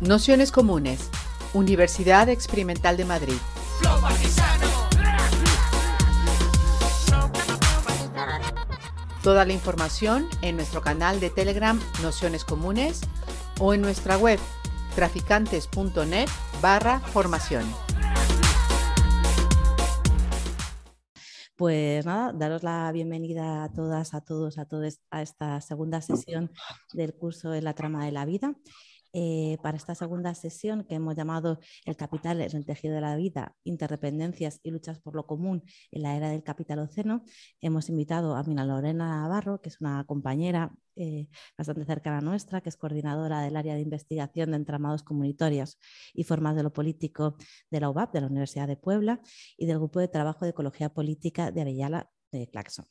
Nociones Comunes, Universidad Experimental de Madrid. Toda la información en nuestro canal de Telegram Nociones Comunes o en nuestra web traficantes.net barra formación. Pues nada, daros la bienvenida a todas, a todos, a todos a esta segunda sesión del curso de la trama de la vida. Eh, para esta segunda sesión que hemos llamado El capital, el tejido de la vida, interdependencias y luchas por lo común en la era del capitaloceno, hemos invitado a Mina Lorena Navarro, que es una compañera eh, bastante cercana a nuestra, que es coordinadora del área de investigación de entramados comunitarios y formas de lo político de la UBAP, de la Universidad de Puebla, y del Grupo de Trabajo de Ecología Política de Avellala de Claxon.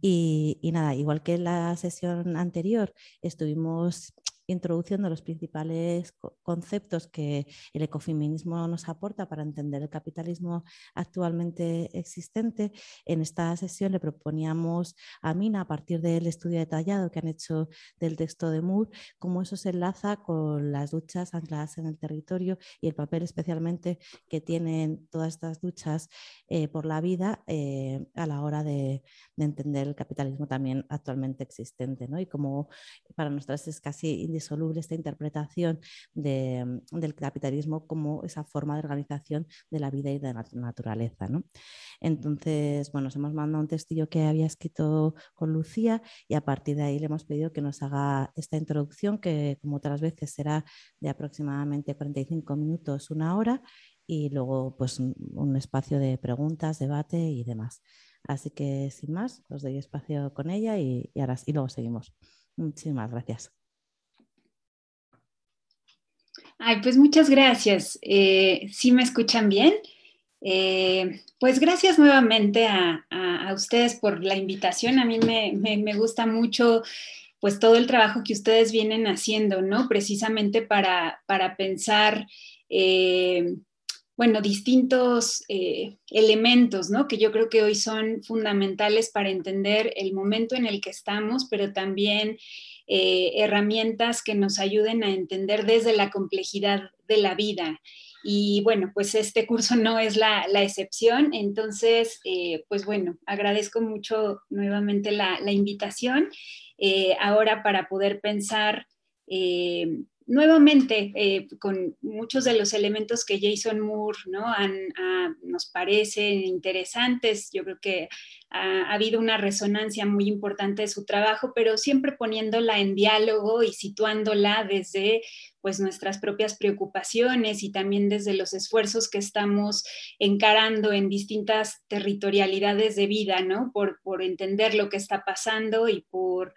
Y, y, nada, igual que en la sesión anterior, estuvimos introduciendo los principales conceptos que el ecofeminismo nos aporta para entender el capitalismo actualmente existente. En esta sesión le proponíamos a Mina, a partir del estudio detallado que han hecho del texto de Moore, cómo eso se enlaza con las luchas ancladas en el territorio y el papel especialmente que tienen todas estas luchas eh, por la vida eh, a la hora de, entender el capitalismo también actualmente existente. ¿no? Y como para nosotras es casi indisoluble esta interpretación mm, del capitalismo como esa forma de organización de la vida y de la naturaleza. ¿no? Entonces, bueno, nos hemos mandado un textillo que había escrito con Lucía y a partir de ahí le hemos pedido que nos haga esta introducción que como otras veces será de aproximadamente 45 minutos, una hora y luego pues un espacio de preguntas, debate y demás. Así que sin más, os doy espacio con ella y, ahora, y luego seguimos. Muchísimas gracias. Ay, pues muchas gracias. Eh, ¿Sí me escuchan bien? Eh, pues gracias nuevamente a, ustedes por la invitación. A mí me, gusta mucho pues todo el trabajo que ustedes vienen haciendo, ¿no? Precisamente para, pensar, eh, bueno, distintos elementos, ¿no? Que yo creo que hoy son fundamentales para entender el momento en el que estamos, pero también eh, herramientas que nos ayuden a entender desde la complejidad de la vida. Y bueno, pues este curso no es la, excepción. Entonces, eh, pues bueno, agradezco mucho nuevamente la, invitación. Eh, ahora para poder pensar nuevamente, eh, con muchos de los elementos que Jason Moore ¿no? Ah, nos parecen interesantes, yo creo que ha, habido una resonancia muy importante de su trabajo, pero siempre poniéndola en diálogo y situándola desde pues nuestras propias preocupaciones y también desde los esfuerzos que estamos encarando en distintas territorialidades de vida, ¿no? Por, por entender lo que está pasando y por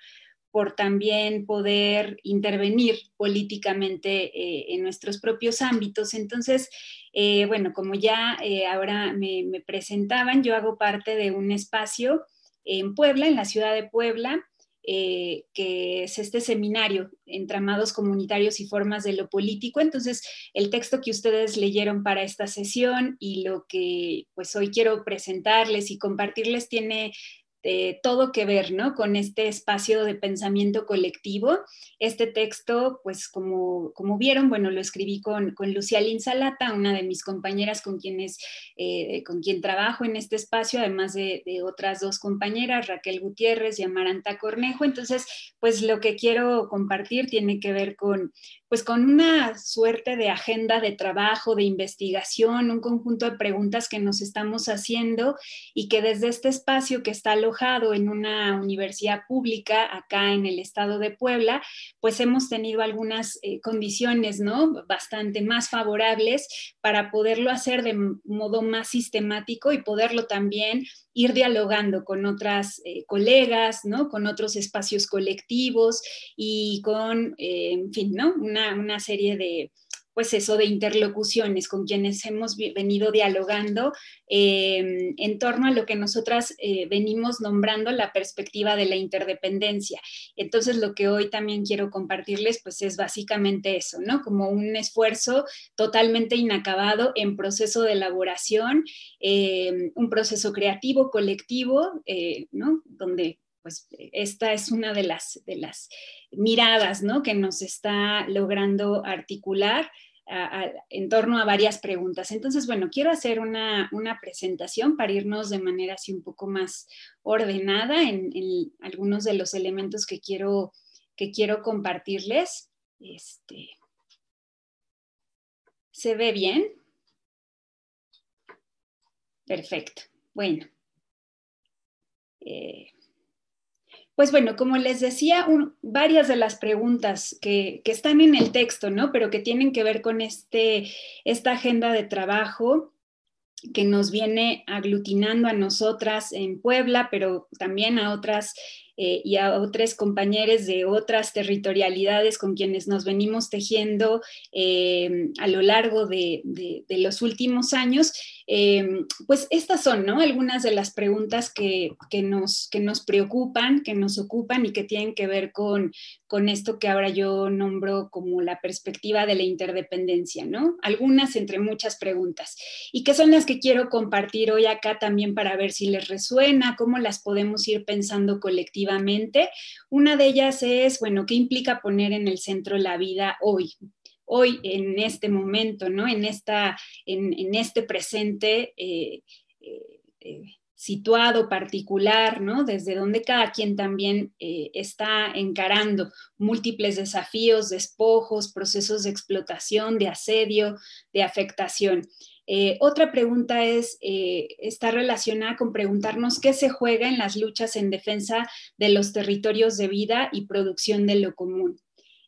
por también poder intervenir políticamente eh, en nuestros propios ámbitos. Entonces, eh, bueno, como ya eh, ahora me, presentaban, yo hago parte de un espacio en Puebla, en la ciudad de Puebla, que es este seminario, Entramados Comunitarios y Formas de lo Político. Entonces, el texto que ustedes leyeron para esta sesión y lo que pues hoy quiero presentarles y compartirles tiene eh, todo que ver, ¿no? Con este espacio de pensamiento colectivo. Este texto, pues como, como vieron, bueno, lo escribí con, con Lucía Linsalata, una de mis compañeras con quienes, eh, con quien trabajo en este espacio, además de, de, otras dos compañeras, Raquel Gutiérrez y Amaranta Cornejo. Entonces, pues lo que quiero compartir tiene que ver con, pues con una suerte de agenda de trabajo, de investigación, un conjunto de preguntas que nos estamos haciendo y que desde este espacio que está alojado en una universidad pública acá en el estado de Puebla, pues hemos tenido algunas eh, condiciones, ¿no? Bastante más favorables para poderlo hacer de modo más sistemático y poderlo también ir dialogando con otras eh, colegas, ¿no? Con otros espacios colectivos y con, eh, en fin, ¿no? Una, una serie de, pues eso, de interlocuciones con quienes hemos venido dialogando em, en torno a lo que nosotras eh, venimos nombrando la perspectiva de la interdependencia. Entonces, lo que hoy también quiero compartirles, pues es básicamente eso, ¿no? Como un esfuerzo totalmente inacabado en proceso de elaboración, em, un proceso creativo, colectivo, eh, ¿no? Donde pues esta es una de las, de las miradas ¿no? que nos está logrando articular en torno a varias preguntas. Entonces, bueno, quiero hacer una, presentación para irnos de manera así un poco más ordenada en, algunos de los elementos que quiero, que quiero compartirles. Este, ¿Se ve bien? Perfecto. Bueno. Eh, pues bueno, como les decía, varias de las preguntas que, están en el texto, ¿no? Pero que tienen que ver con este, esta agenda de trabajo que nos viene aglutinando a nosotras en Puebla, pero también a otras eh, y a otros compañeros de otras territorialidades con quienes nos venimos tejiendo eh, a lo largo de, los últimos años, eh, pues estas son ¿no? algunas de las preguntas que, nos, que nos preocupan, que nos ocupan y que tienen que ver con, con esto que ahora yo nombro como la perspectiva de la interdependencia, ¿no? Algunas entre muchas preguntas. Y que son las que quiero compartir hoy acá también para ver si les resuena, cómo las podemos ir pensando colectivamente una de ellas es, bueno, ¿qué implica poner en el centro la vida hoy? Hoy, en este momento, ¿no? En, esta, en, este presente eh, eh, eh, situado particular, ¿no? Desde donde cada quien también está encarando múltiples desafíos, despojos, procesos de explotación, de asedio, de afectación. Eh, otra pregunta es, eh, está relacionada con preguntarnos qué se juega en las luchas en defensa de los territorios de vida y producción de lo común.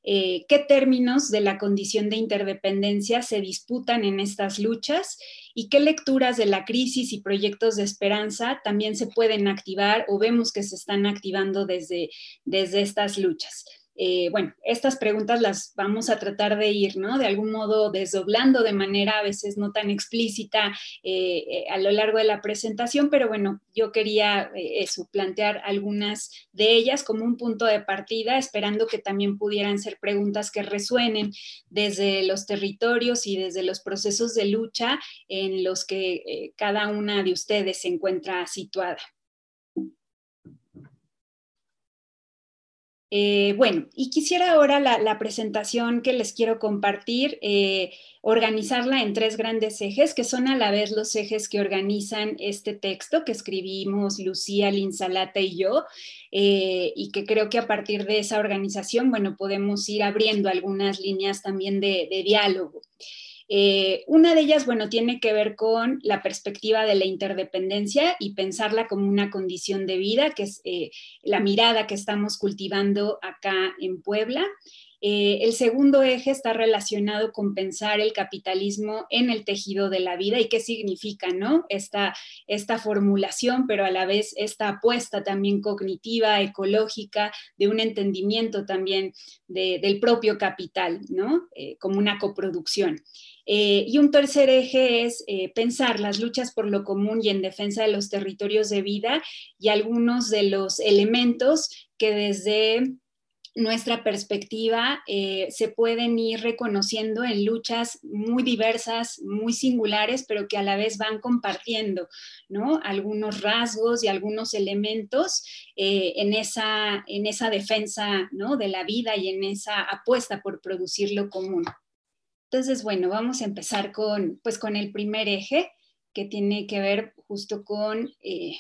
Eh, qué términos de la condición de interdependencia se disputan en estas luchas y qué lecturas de la crisis y proyectos de esperanza también se pueden activar o vemos que se están activando desde, desde estas luchas. Eh, bueno, estas preguntas las vamos a tratar de ir, ¿no? De algún modo desdoblando de manera a veces no tan explícita eh, eh, a lo largo de la presentación, pero bueno, yo quería eso, plantear algunas de ellas como un punto de partida, esperando que también pudieran ser preguntas que resuenen desde los territorios y desde los procesos de lucha en los que cada una de ustedes se encuentra situada. Eh, bueno, y quisiera ahora la, presentación que les quiero compartir, eh, organizarla en tres grandes ejes, que son a la vez los ejes que organizan este texto que escribimos Lucía, Linsalata y yo, eh, y que creo que a partir de esa organización, bueno, podemos ir abriendo algunas líneas también de diálogo. Eh, una de ellas, bueno, tiene que ver con la perspectiva de la interdependencia y pensarla como una condición de vida, que es eh, la mirada que estamos cultivando acá en Puebla. Eh, el segundo eje está relacionado con pensar el capitalismo en el tejido de la vida y qué significa, ¿no? Esta, esta formulación, pero a la vez esta apuesta también cognitiva, ecológica, de un entendimiento también del propio capital, ¿no? como una coproducción. Eh, y un tercer eje es eh, pensar las luchas por lo común y en defensa de los territorios de vida y algunos de los elementos que desde nuestra perspectiva eh, se pueden ir reconociendo en luchas muy diversas, muy singulares, pero que a la vez van compartiendo ¿no? algunos rasgos y algunos elementos en, esa, en esa defensa ¿no? de la vida y en esa apuesta por producir lo común. Entonces, bueno, vamos a empezar con, pues, con el primer eje que tiene que ver justo con eh,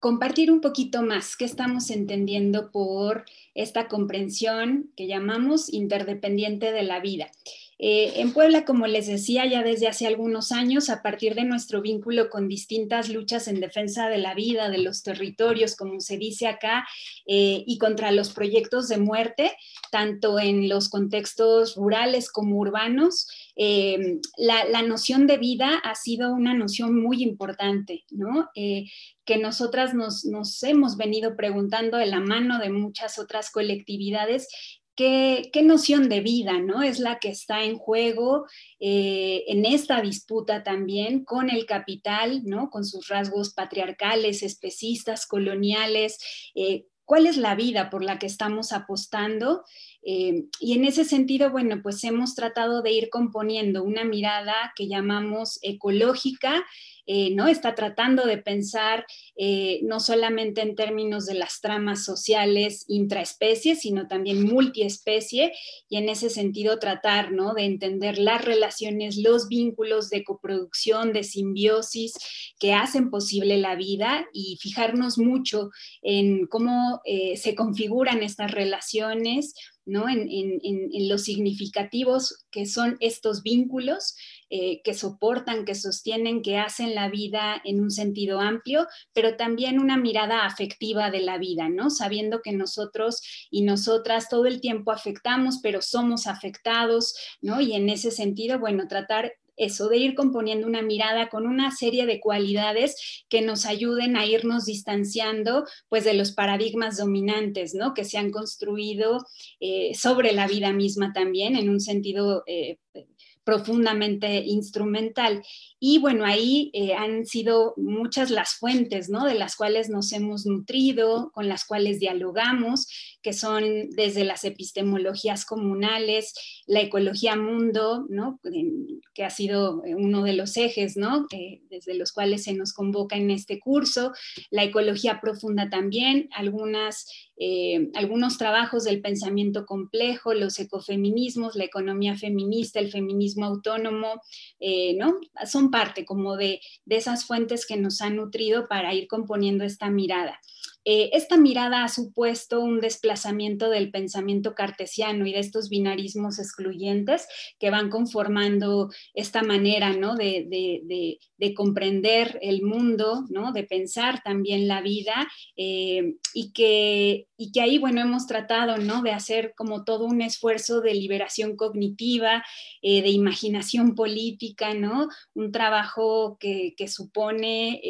compartir un poquito más qué estamos entendiendo por esta comprensión que llamamos interdependiente de la vida. Eh, en Puebla, como les decía ya desde hace algunos años, a partir de nuestro vínculo con distintas luchas en defensa de la vida, de los territorios, como se dice acá, eh, y contra los proyectos de muerte, tanto en los contextos rurales como urbanos, eh, la, noción de vida ha sido una noción muy importante, ¿no? que nosotras nos, nos hemos venido preguntando de la mano de muchas otras colectividades ¿Qué, noción de vida ¿no? es la que está en juego eh, en esta disputa también con el capital, ¿no? con sus rasgos patriarcales, especistas, coloniales? Eh, ¿Cuál es la vida por la que estamos apostando? Eh, y en ese sentido, bueno, pues hemos tratado de ir componiendo una mirada que llamamos ecológica, eh, ¿no? Está tratando de pensar eh, no solamente en términos de las tramas sociales intraespecies, sino también multiespecie, y en ese sentido tratar, ¿no? De entender las relaciones, los vínculos de coproducción, de simbiosis que hacen posible la vida y fijarnos mucho en cómo eh, se configuran estas relaciones, ¿no? En, los significativos que son estos vínculos eh, que soportan, que sostienen, que hacen la vida en un sentido amplio, pero también una mirada afectiva de la vida, ¿no? Sabiendo que nosotros y nosotras todo el tiempo afectamos, pero somos afectados, ¿no? Y en ese sentido, bueno, tratar eso, de ir componiendo una mirada con una serie de cualidades que nos ayuden a irnos distanciando pues de los paradigmas dominantes, ¿no? Que se han construido eh, sobre la vida misma también en un sentido eh, profundamente instrumental. Y bueno, ahí eh, han sido muchas las fuentes, ¿no? De las cuales nos hemos nutrido, con las cuales dialogamos, que son desde las epistemologías comunales, la ecología mundo, ¿no? Que ha sido uno de los ejes, ¿no? desde los cuales se nos convoca en este curso, la ecología profunda también, algunas eh, algunos trabajos del pensamiento complejo, los ecofeminismos, la economía feminista, el feminismo autónomo, eh, ¿no? Son parte como de, de esas fuentes que nos han nutrido para ir componiendo esta mirada. Eh, esta mirada ha supuesto un desplazamiento del pensamiento cartesiano y de estos binarismos excluyentes que van conformando esta manera ¿no? de, comprender el mundo, ¿no? de pensar también la vida eh, y, que, y que ahí, bueno, hemos tratado ¿no? de hacer como todo un esfuerzo de liberación cognitiva, eh, de imaginación política, ¿no? un trabajo que, que supone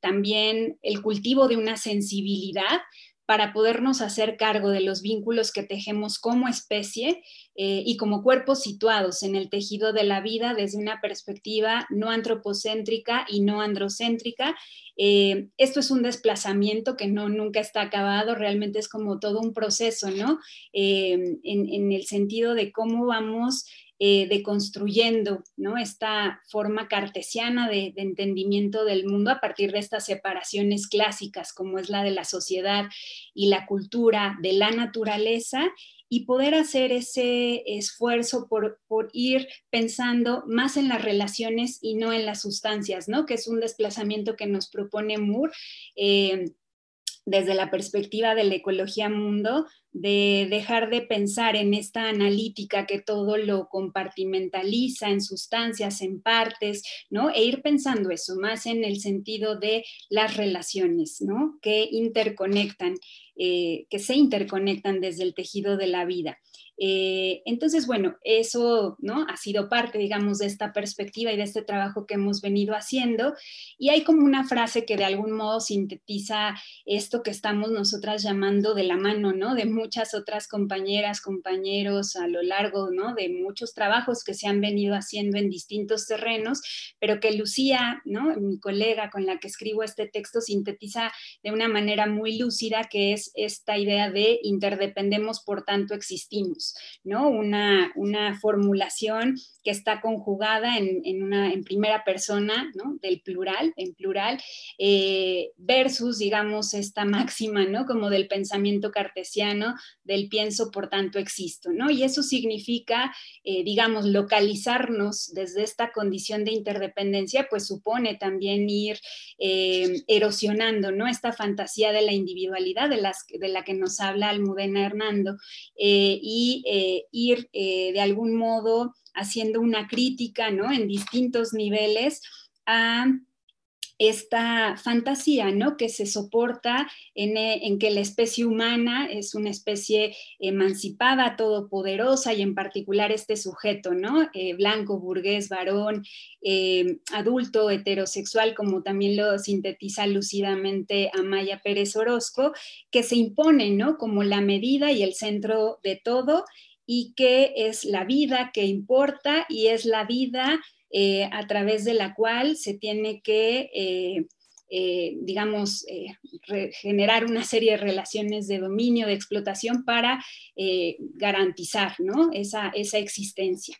también el cultivo de una sensibilidad para podernos hacer cargo de los vínculos que tejemos como especie eh, y como cuerpos situados en el tejido de la vida desde una perspectiva no antropocéntrica y no androcéntrica. Eh, esto es un desplazamiento que no nunca está acabado, realmente es como todo un proceso, ¿no? Eh, en, en, el sentido de cómo vamos eh, deconstruyendo ¿no? esta forma cartesiana de, entendimiento del mundo a partir de estas separaciones clásicas como es la de la sociedad y la cultura, de la naturaleza y poder hacer ese esfuerzo por, ir pensando más en las relaciones y no en las sustancias, ¿no? que es un desplazamiento que nos propone Moore. Eh, desde la perspectiva de la ecología mundo, de dejar de pensar en esta analítica que todo lo compartimentaliza en sustancias, en partes, ¿no? E ir pensando eso más en el sentido de las relaciones, ¿no? Que interconectan, eh, que se interconectan desde el tejido de la vida. Eh, entonces, bueno, eso ha sido parte, digamos, de esta perspectiva y de este trabajo que hemos venido haciendo. Y hay como una frase que de algún modo sintetiza esto que estamos nosotras llamando de la mano, ¿no? De muchas otras compañeras, compañeros a lo largo, ¿no? De muchos trabajos que se han venido haciendo en distintos terrenos, pero que Lucía, ¿no? Mi colega con la que escribo este texto, sintetiza de una manera muy lúcida, que es esta idea de interdependemos, por tanto existimos. ¿No? Una, formulación que está conjugada en, una, en primera persona, ¿no? Del plural, en plural, eh, versus, digamos, esta máxima, ¿no? Como del pensamiento cartesiano, del pienso, por tanto existo, ¿no? Y eso significa, eh, digamos, localizarnos desde esta condición de interdependencia, pues supone también ir eh, erosionando, ¿no? Esta fantasía de la individualidad de, las, de la que nos habla Almudena Hernando y eh, ir eh, de algún modo haciendo una crítica ¿no? en distintos niveles a esta fantasía, ¿no? Que se soporta en, eh, en, que la especie humana es una especie emancipada, todopoderosa y en particular este sujeto, ¿no? blanco, burgués, varón, adulto, heterosexual, como también lo sintetiza lúcidamente Amaya Pérez Orozco, que se impone, ¿no? Como la medida y el centro de todo y que es la vida que importa y es la vida eh, a través de la cual se tiene que, eh, eh, digamos, generar una serie de relaciones de dominio, de explotación para garantizar esa, esa existencia.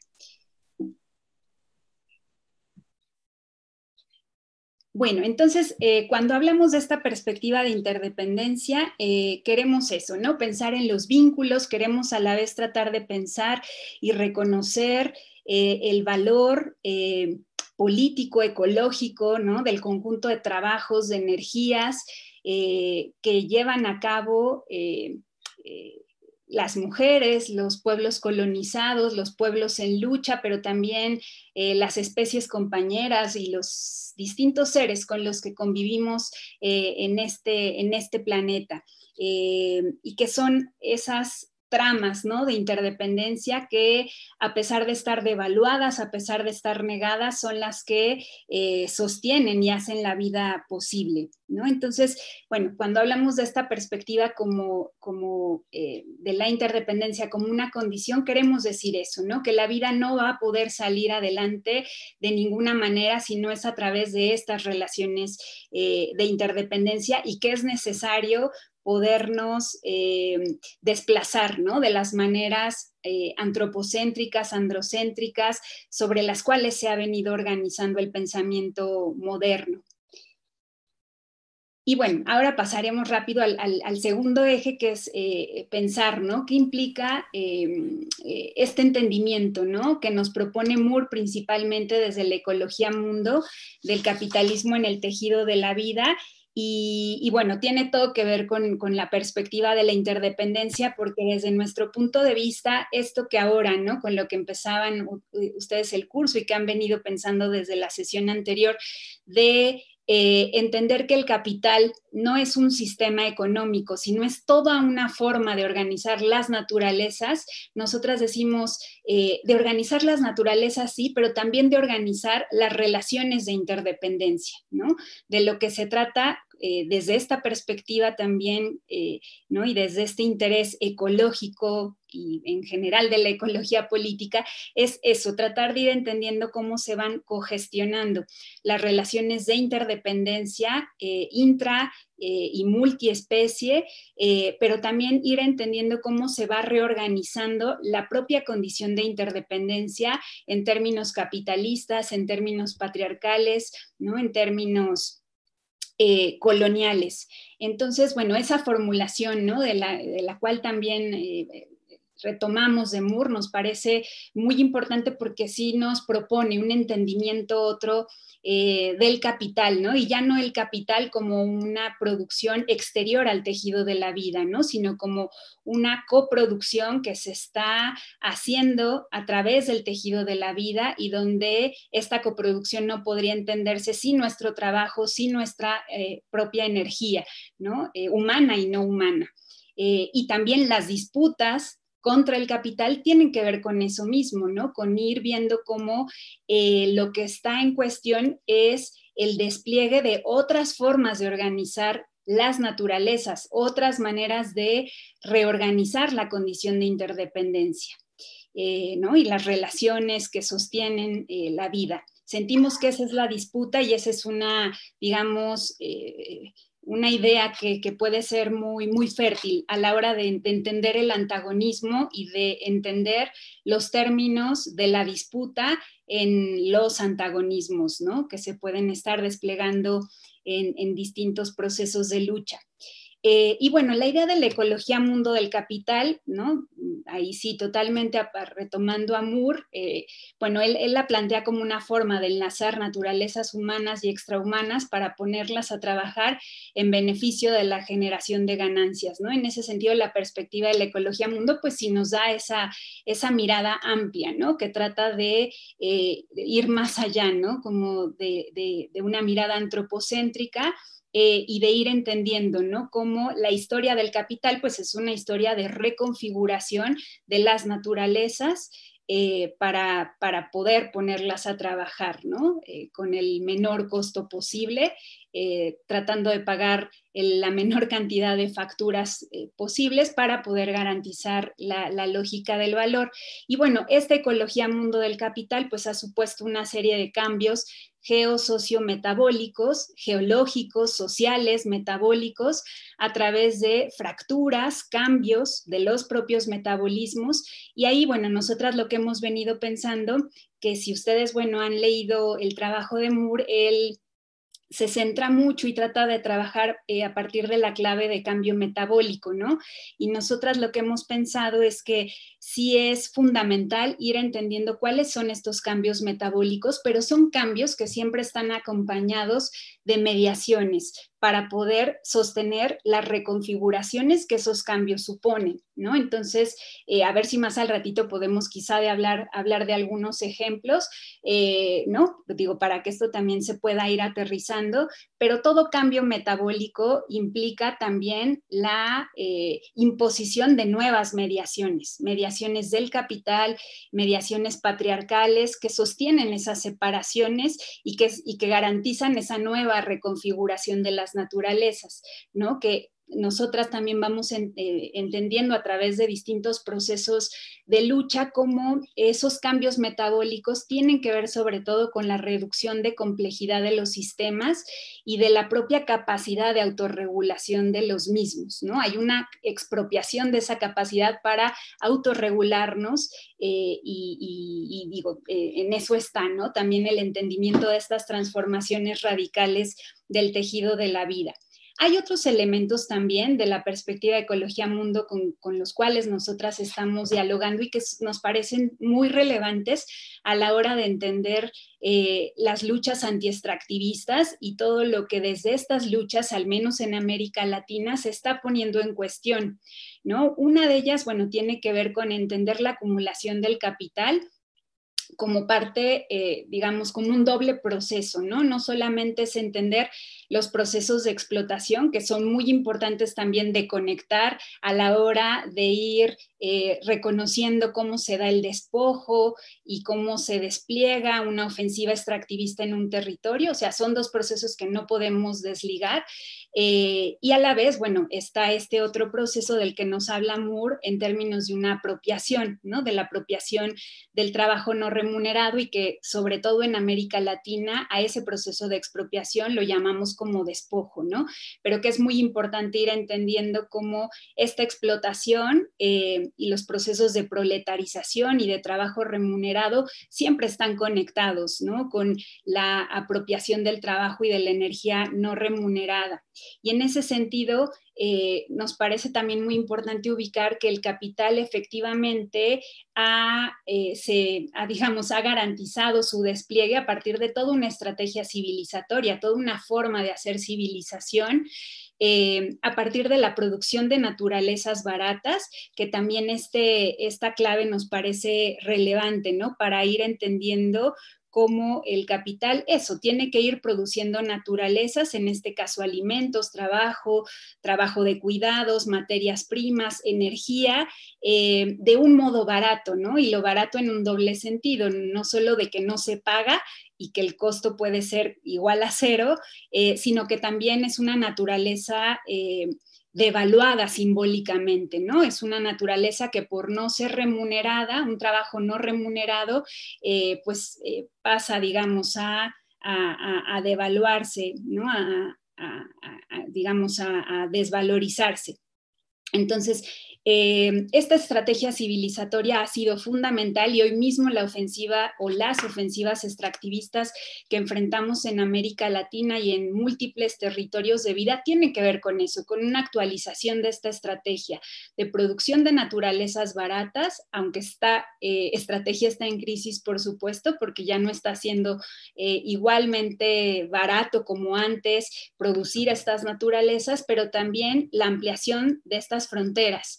Bueno, entonces, cuando hablamos de esta perspectiva de interdependencia, queremos eso, ¿no? Pensar en los vínculos, queremos a la vez tratar de pensar y reconocer eh, el valor político, ecológico, ¿no? Del conjunto de trabajos, de energías que llevan a cabo las mujeres, los pueblos colonizados, los pueblos en lucha, pero también eh, las especies compañeras y los distintos seres con los que convivimos eh, en, este, en este planeta. Eh, y que son esas tramas ¿no? de interdependencia que a pesar de estar devaluadas, a pesar de estar negadas, son las que eh, sostienen y hacen la vida posible. ¿no? Entonces, bueno, cuando hablamos de esta perspectiva como, como eh, de la interdependencia como una condición, queremos decir eso, ¿no? que la vida no va a poder salir adelante de ninguna manera si no es a través de estas relaciones eh, de interdependencia y que es necesario podernos eh, desplazar ¿no? de las maneras eh, antropocéntricas, androcéntricas, sobre las cuales se ha venido organizando el pensamiento moderno. Y bueno, ahora pasaremos rápido al, segundo eje, que es eh, pensar, ¿no? ¿Qué implica este entendimiento, ¿no? Que nos propone Moore principalmente desde la ecología mundo del capitalismo en el tejido de la vida y, bueno, tiene todo que ver con, la perspectiva de la interdependencia, porque desde nuestro punto de vista, esto que ahora, ¿no? Con lo que empezaban ustedes el curso y que han venido pensando desde la sesión anterior, de eh, entender que el capital no es un sistema económico, sino es toda una forma de organizar las naturalezas. Nosotras decimos eh, de organizar las naturalezas, sí, pero también de organizar las relaciones de interdependencia, ¿no? De lo que se trata eh, desde esta perspectiva también, ¿no? y desde este interés ecológico y en general de la ecología política, es eso, tratar de ir entendiendo cómo se van cogestionando las relaciones de interdependencia eh, intra y multiespecie, pero también ir entendiendo cómo se va reorganizando la propia condición de interdependencia en términos capitalistas, en términos patriarcales, ¿no? en términos eh, coloniales. Entonces, bueno, esa formulación, ¿no? De la, cual también eh, retomamos de Moore nos parece muy importante porque sí nos propone un entendimiento otro eh, del capital, ¿no? Y ya no el capital como una producción exterior al tejido de la vida, ¿no? Sino como una coproducción que se está haciendo a través del tejido de la vida y donde esta coproducción no podría entenderse sin nuestro trabajo, sin nuestra eh, propia energía, ¿no? Eh, humana y no humana. y también las disputas contra el capital tienen que ver con eso mismo, ¿no? Con ir viendo cómo eh, lo que está en cuestión es el despliegue de otras formas de organizar las naturalezas, otras maneras de reorganizar la condición de interdependencia, eh, ¿no? Y las relaciones que sostienen eh, la vida. Sentimos que esa es la disputa y esa es una, digamos, una idea que, puede ser muy, muy fértil a la hora de, entender el antagonismo y de entender los términos de la disputa en los antagonismos, ¿no? Que se pueden estar desplegando en, en distintos procesos de lucha. Eh, y bueno, la idea de la ecología mundo del capital, ¿no? Ahí sí, totalmente retomando a Moore, eh, bueno, él, la plantea como una forma de enlazar naturalezas humanas y extrahumanas para ponerlas a trabajar en beneficio de la generación de ganancias, ¿no? En ese sentido, la perspectiva de la ecología mundo, pues sí nos da esa, esa mirada amplia, ¿no? Que trata de, eh, ir más allá, ¿no? Como de, de una mirada antropocéntrica eh, y de ir entendiendo, ¿no? Cómo la historia del capital, pues es una historia de reconfiguración de las naturalezas eh, para, poder ponerlas a trabajar, ¿no? Eh, con el menor costo posible, tratando de pagar la menor cantidad de facturas posibles para poder garantizar la, la, lógica del valor. Y bueno, esta ecología mundo del capital, pues ha supuesto una serie de cambios geosociometabólicos, geológicos, sociales, metabólicos, a través de fracturas, cambios de los propios metabolismos. Y ahí, bueno, nosotras lo que hemos venido pensando, que si ustedes, bueno, han leído el trabajo de Moore, él se centra mucho y trata de trabajar eh, a partir de la clave de cambio metabólico, ¿no? Y nosotras lo que hemos pensado es que sí es fundamental ir entendiendo cuáles son estos cambios metabólicos, pero son cambios que siempre están acompañados de mediaciones para poder sostener las reconfiguraciones que esos cambios suponen, ¿no? Entonces, eh, a ver si más al ratito podemos quizá de hablar, hablar de algunos ejemplos, eh, ¿no? Digo, para que esto también se pueda ir aterrizando, pero todo cambio metabólico implica también la eh, imposición de nuevas mediaciones, mediaciones del capital, mediaciones patriarcales que sostienen esas separaciones y que, y que garantizan esa nueva reconfiguración de las naturalezas, ¿no? Que nosotras también vamos eh, entendiendo a través de distintos procesos de lucha cómo esos cambios metabólicos tienen que ver sobre todo con la reducción de complejidad de los sistemas y de la propia capacidad de autorregulación de los mismos, ¿no? Hay una expropiación de esa capacidad para autorregularnos eh, y, digo, eh, en eso está, ¿no? También el entendimiento de estas transformaciones radicales del tejido de la vida. Hay otros elementos también de la perspectiva de ecología mundo con, los cuales nosotras estamos dialogando y que nos parecen muy relevantes a la hora de entender eh, las luchas antiextractivistas y todo lo que desde estas luchas, al menos en América Latina, se está poniendo en cuestión. ¿no? Una de ellas, bueno, tiene que ver con entender la acumulación del capital como parte, eh, digamos, como un doble proceso, ¿no? No solamente es entender los procesos de explotación, que son muy importantes también de conectar a la hora de ir eh, reconociendo cómo se da el despojo y cómo se despliega una ofensiva extractivista en un territorio. O sea, son dos procesos que no podemos desligar. Eh, y a la vez, bueno, está este otro proceso del que nos habla Moore en términos de una apropiación, ¿no? De la apropiación del trabajo no remunerado y que sobre todo en América Latina a ese proceso de expropiación lo llamamos como despojo, ¿no? Pero que es muy importante ir entendiendo cómo esta explotación eh, y los procesos de proletarización y de trabajo remunerado siempre están conectados, ¿no? Con la apropiación del trabajo y de la energía no remunerada. Y en ese sentido, eh, nos parece también muy importante ubicar que el capital efectivamente ha, eh, se, digamos, ha garantizado su despliegue a partir de toda una estrategia civilizatoria, toda una forma de hacer civilización eh, a partir de la producción de naturalezas baratas, que también este, esta clave nos parece relevante, ¿no? Para ir entendiendo cómo el capital, eso, tiene que ir produciendo naturalezas, en este caso alimentos, trabajo, trabajo de cuidados, materias primas, energía, eh, de un modo barato, ¿no? Y lo barato en un doble sentido, no solo de que no se paga, y que el costo puede ser igual a cero, eh, sino que también es una naturaleza eh, devaluada simbólicamente, ¿no? Es una naturaleza que por no ser remunerada, un trabajo no remunerado, eh, pues pasa, digamos, a, devaluarse, ¿no? A, digamos, a desvalorizarse. Entonces, eh, esta estrategia civilizatoria ha sido fundamental y hoy mismo la ofensiva o las ofensivas extractivistas que enfrentamos en América Latina y en múltiples territorios de vida tienen que ver con eso, con una actualización de esta estrategia de producción de naturalezas baratas, aunque esta eh, estrategia está en crisis, por supuesto, porque ya no está siendo eh, igualmente barato como antes producir estas naturalezas, pero también la ampliación de estas fronteras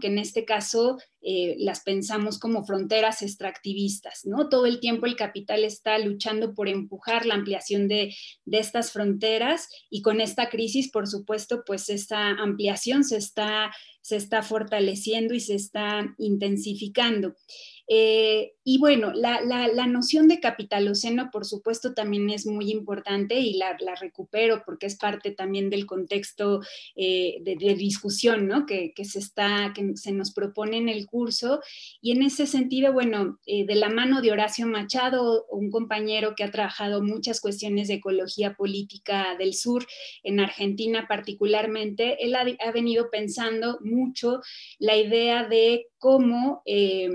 que en este caso eh, las pensamos como fronteras extractivistas. ¿no? Todo el tiempo el capital está luchando por empujar la ampliación de, estas fronteras y con esta crisis, por supuesto, pues esta ampliación se está, se está fortaleciendo y se está intensificando. Eh, y bueno, la, noción de capitaloceno, por supuesto, también es muy importante y la, recupero porque es parte también del contexto eh, de, discusión ¿no? que, se está, que se nos propone en el curso. Y en ese sentido, bueno, eh, de la mano de Horacio Machado, un compañero que ha trabajado muchas cuestiones de ecología política del sur, en Argentina particularmente, él ha, venido pensando mucho la idea de cómo eh,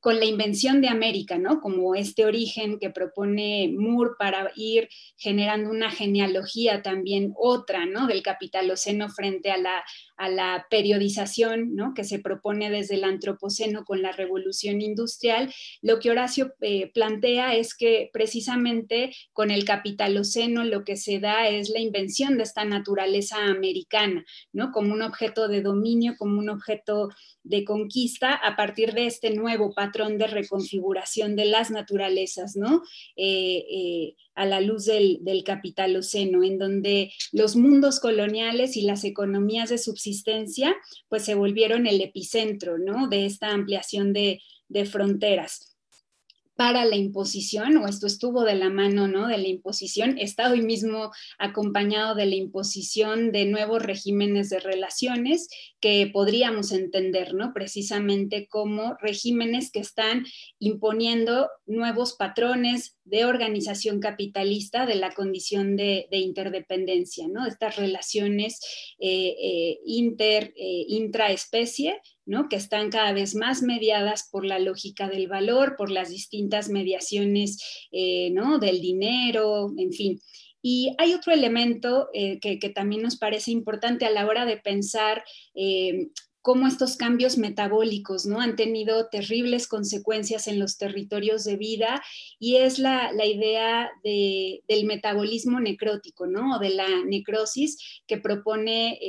con la invención de América, ¿no? Como este origen que propone Moore para ir generando una genealogía también otra, ¿no? Del capitaloceno frente a la, a la periodización, ¿no? Que se propone desde el antropoceno con la revolución industrial. Lo que Horacio eh, plantea es que precisamente con el capitaloceno lo que se da es la invención de esta naturaleza americana, ¿no? Como un objeto de dominio, como un objeto de conquista a partir de este nuevo patrón de reconfiguración de las naturalezas, ¿no? Eh, eh, a la luz del, del capitaloceno, en donde los mundos coloniales y las economías de subsistencia, pues se volvieron el epicentro, ¿no? De esta ampliación de fronteras para la imposición, o esto estuvo de la mano ¿no? de la imposición, está hoy mismo acompañado de la imposición de nuevos regímenes de relaciones que podríamos entender ¿no? precisamente como regímenes que están imponiendo nuevos patrones de organización capitalista de la condición de, interdependencia, ¿no? estas relaciones eh, eh, inter, eh, intraespecie que están cada vez más mediadas por la lógica del valor, por las distintas mediaciones eh, ¿no? del dinero, en fin. Y hay otro elemento eh, que, también nos parece importante a la hora de pensar eh, cómo estos cambios metabólicos ¿no? han tenido terribles consecuencias en los territorios de vida y es la, idea del metabolismo necrótico, ¿no? de la necrosis que propone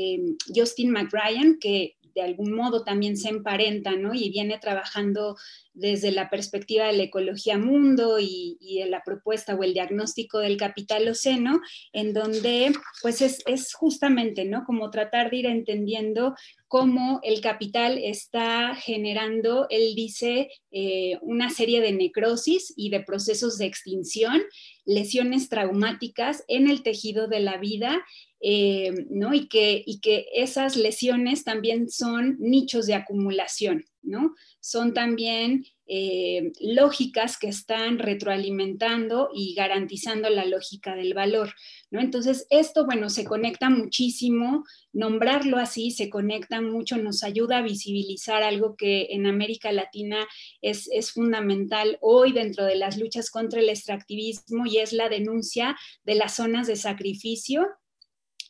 Justin McRyan, que de algún modo también se emparenta, ¿no? Y viene trabajando desde la perspectiva de la ecología mundo y, de la propuesta o el diagnóstico del capital oceno, en donde pues es, justamente, ¿no? Como tratar de ir entendiendo cómo el capital está generando, él dice, eh, una serie de necrosis y de procesos de extinción, lesiones traumáticas en el tejido de la vida eh, ¿no? Y que, y que esas lesiones también son nichos de acumulación, ¿no? Son también eh, lógicas que están retroalimentando y garantizando la lógica del valor, ¿no? Entonces, esto, bueno, se conecta muchísimo, nombrarlo así se conecta mucho, nos ayuda a visibilizar algo que en América Latina es, es fundamental hoy dentro de las luchas contra el extractivismo y es la denuncia de las zonas de sacrificio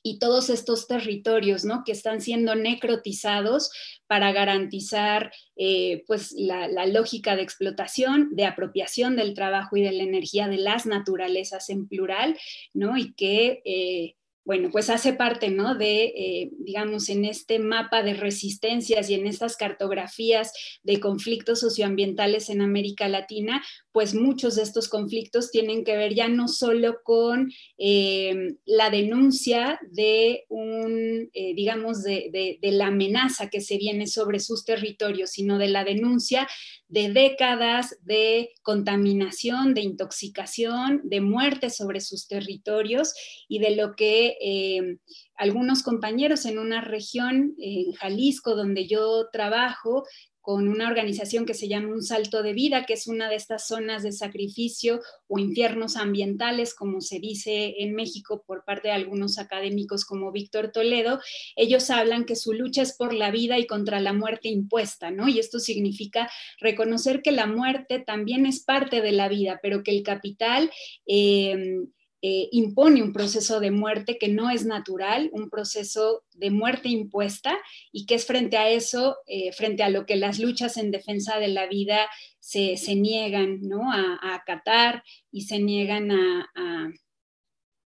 y todos estos territorios ¿no? que están siendo necrotizados para garantizar eh, pues la, lógica de explotación, de apropiación del trabajo y de la energía de las naturalezas en plural, ¿no? y que eh, bueno, pues hace parte, ¿no? De, eh, digamos, en este mapa de resistencias y en estas cartografías de conflictos socioambientales en América Latina, pues muchos de estos conflictos tienen que ver ya no solo con eh, la denuncia de un, eh, digamos, de, de, la amenaza que se viene sobre sus territorios, sino de la denuncia de décadas de contaminación, de intoxicación, de muerte sobre sus territorios y de lo que eh, algunos compañeros en una región, en Jalisco, donde yo trabajo, con una organización que se llama Un Salto de Vida, que es una de estas zonas de sacrificio o infiernos ambientales, como se dice en México por parte de algunos académicos como Víctor Toledo. Ellos hablan que su lucha es por la vida y contra la muerte impuesta, ¿no? Y esto significa reconocer que la muerte también es parte de la vida, pero que el capital... Eh, eh, impone un proceso de muerte que no es natural, un proceso de muerte impuesta y que es frente a eso, eh, frente a lo que las luchas en defensa de la vida se, niegan ¿no? a, acatar y se niegan a,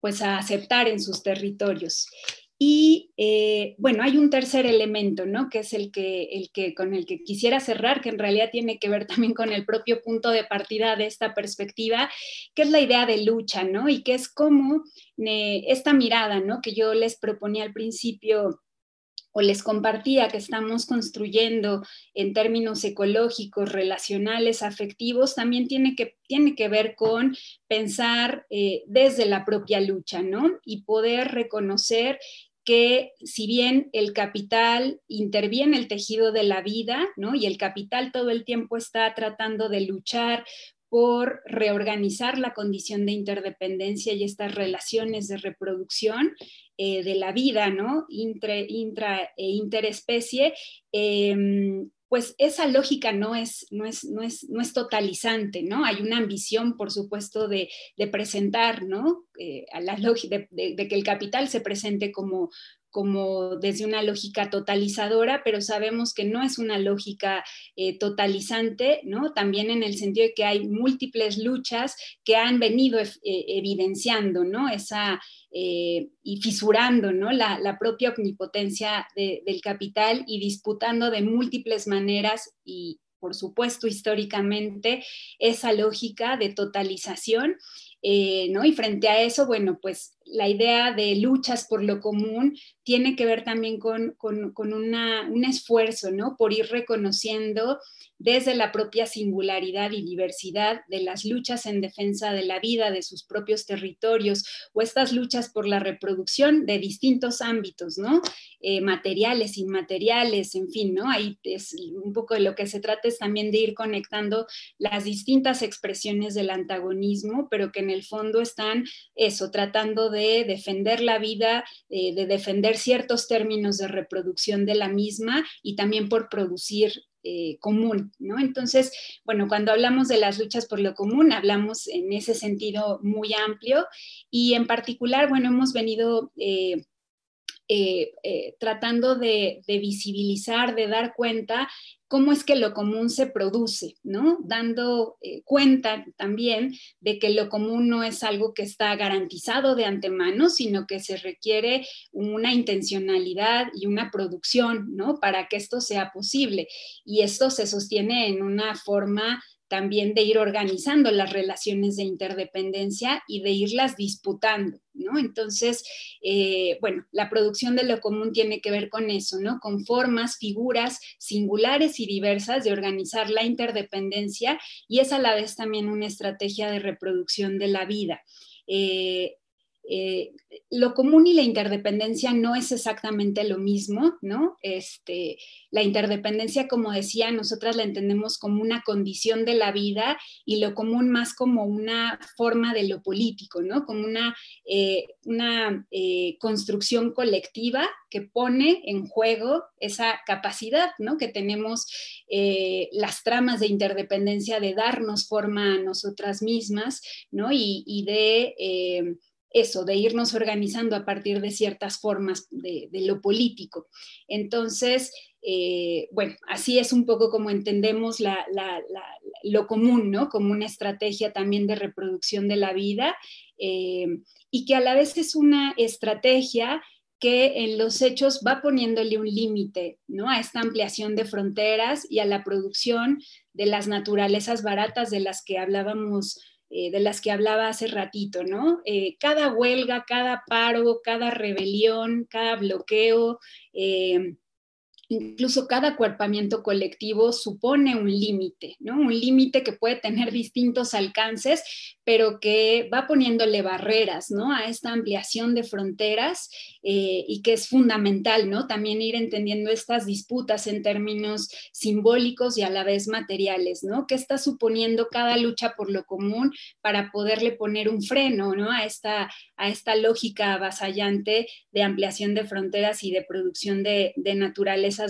pues a aceptar en sus territorios. Y eh, bueno, hay un tercer elemento, ¿no? Que es el que, el que con el que quisiera cerrar, que en realidad tiene que ver también con el propio punto de partida de esta perspectiva, que es la idea de lucha, ¿no? Y que es como eh, esta mirada, ¿no? Que yo les proponía al principio o les compartía que estamos construyendo en términos ecológicos, relacionales, afectivos, también tiene que, tiene que ver con pensar eh, desde la propia lucha, ¿no? Y poder reconocer que si bien el capital interviene el tejido de la vida, ¿no? Y el capital todo el tiempo está tratando de luchar por reorganizar la condición de interdependencia y estas relaciones de reproducción eh, de la vida, ¿no? Intra, intra e interespecie. Em, pues esa lógica no es, no es, no es, no es totalizante, ¿no? Hay una ambición, por supuesto, de, presentar, ¿no? Eh, a la de, de, que el capital se presente como, como desde una lógica totalizadora, pero sabemos que no es una lógica eh, totalizante, ¿no? También en el sentido de que hay múltiples luchas que han venido eh, evidenciando, ¿no? Esa, eh, y fisurando, ¿no? La, propia omnipotencia del capital y disputando de múltiples maneras y, por supuesto, históricamente, esa lógica de totalización ¿no? Y frente a eso, bueno, pues la idea de luchas por lo común tiene que ver también con, un esfuerzo, ¿no? Por ir reconociendo desde la propia singularidad y diversidad de las luchas en defensa de la vida, de sus propios territorios, o estas luchas por la reproducción de distintos ámbitos, ¿no? Eh, materiales, inmateriales, en fin, ¿no? Ahí es un poco de lo que se trata es también de ir conectando las distintas expresiones del antagonismo, pero que en el fondo están eso, tratando de defender la vida, eh, de defender ciertos términos de reproducción de la misma y también por producir eh, común, ¿no? Entonces, bueno, cuando hablamos de las luchas por lo común, hablamos en ese sentido muy amplio y en particular, bueno, hemos venido... Eh, eh, tratando de, visibilizar, de dar cuenta cómo es que lo común se produce, ¿no? Dando eh, cuenta también de que lo común no es algo que está garantizado de antemano, sino que se requiere una intencionalidad y una producción, ¿no? Para que esto sea posible. Y esto se sostiene en una forma también de ir organizando las relaciones de interdependencia y de irlas disputando, ¿no? Entonces, eh, bueno, la producción de lo común tiene que ver con eso, ¿no? Con formas, figuras singulares y diversas de organizar la interdependencia y es a la vez también una estrategia de reproducción de la vida. Eh, eh, lo común y la interdependencia no es exactamente lo mismo, ¿no? Este, la interdependencia, como decía, nosotras la entendemos como una condición de la vida y lo común más como una forma de lo político, ¿no? Como una, eh, una eh, construcción colectiva que pone en juego esa capacidad, ¿no? Que tenemos las tramas de interdependencia de darnos forma a nosotras mismas, ¿no? y de eso, de irnos organizando a partir de ciertas formas de, lo político. Entonces, eh, bueno, así es un poco como entendemos lo común, ¿no? Como una estrategia también de reproducción de la vida eh, y que a la vez es una estrategia que en los hechos va poniéndole un límite ¿no? a esta ampliación de fronteras y a la producción de las naturalezas baratas de las que hablábamos eh, de las que hablaba hace ratito, ¿no? Eh, cada huelga, cada paro, cada rebelión, cada bloqueo, eh, incluso cada acuerpamiento colectivo supone un límite, ¿no? Un límite que puede tener distintos alcances, pero que va poniéndole barreras, ¿no? A esta ampliación de fronteras eh, y que es fundamental, ¿no? También ir entendiendo estas disputas en términos simbólicos y a la vez materiales, ¿no? ¿Qué está suponiendo cada lucha por lo común para poderle poner un freno, ¿no? A esta, a esta lógica avasallante de ampliación de fronteras y de producción de, de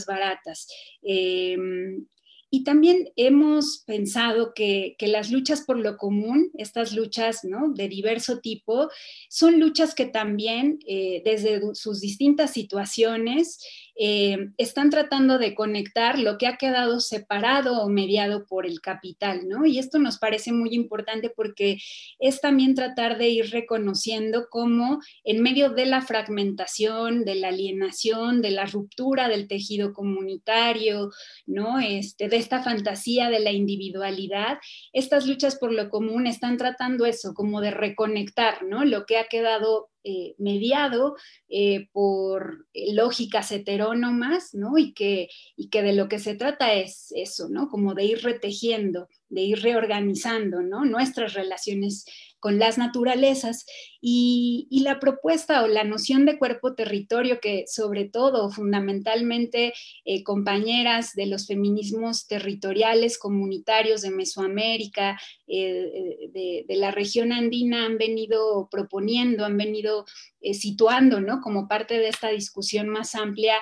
baratas. Em, y también hemos pensado que, las luchas por lo común, estas luchas ¿no? de diverso tipo, son luchas que también eh, desde sus distintas situaciones eh, están tratando de conectar lo que ha quedado separado o mediado por el capital, ¿no? Y esto nos parece muy importante porque es también tratar de ir reconociendo cómo en medio de la fragmentación, de la alienación, de la ruptura del tejido comunitario, ¿no? Este, de esta fantasía de la individualidad, estas luchas por lo común están tratando eso, como de reconectar, ¿no? Lo que ha quedado eh, mediado eh, por lógicas heterónomas, ¿no? Y que, y que de lo que se trata es eso, ¿no? Como de ir retejiendo, de ir reorganizando, ¿no? Nuestras relaciones con las naturalezas y, la propuesta o la noción de cuerpo-territorio que sobre todo fundamentalmente eh, compañeras de los feminismos territoriales comunitarios de Mesoamérica, de, la región andina han venido proponiendo, han venido situando, ¿no? Como parte de esta discusión más amplia,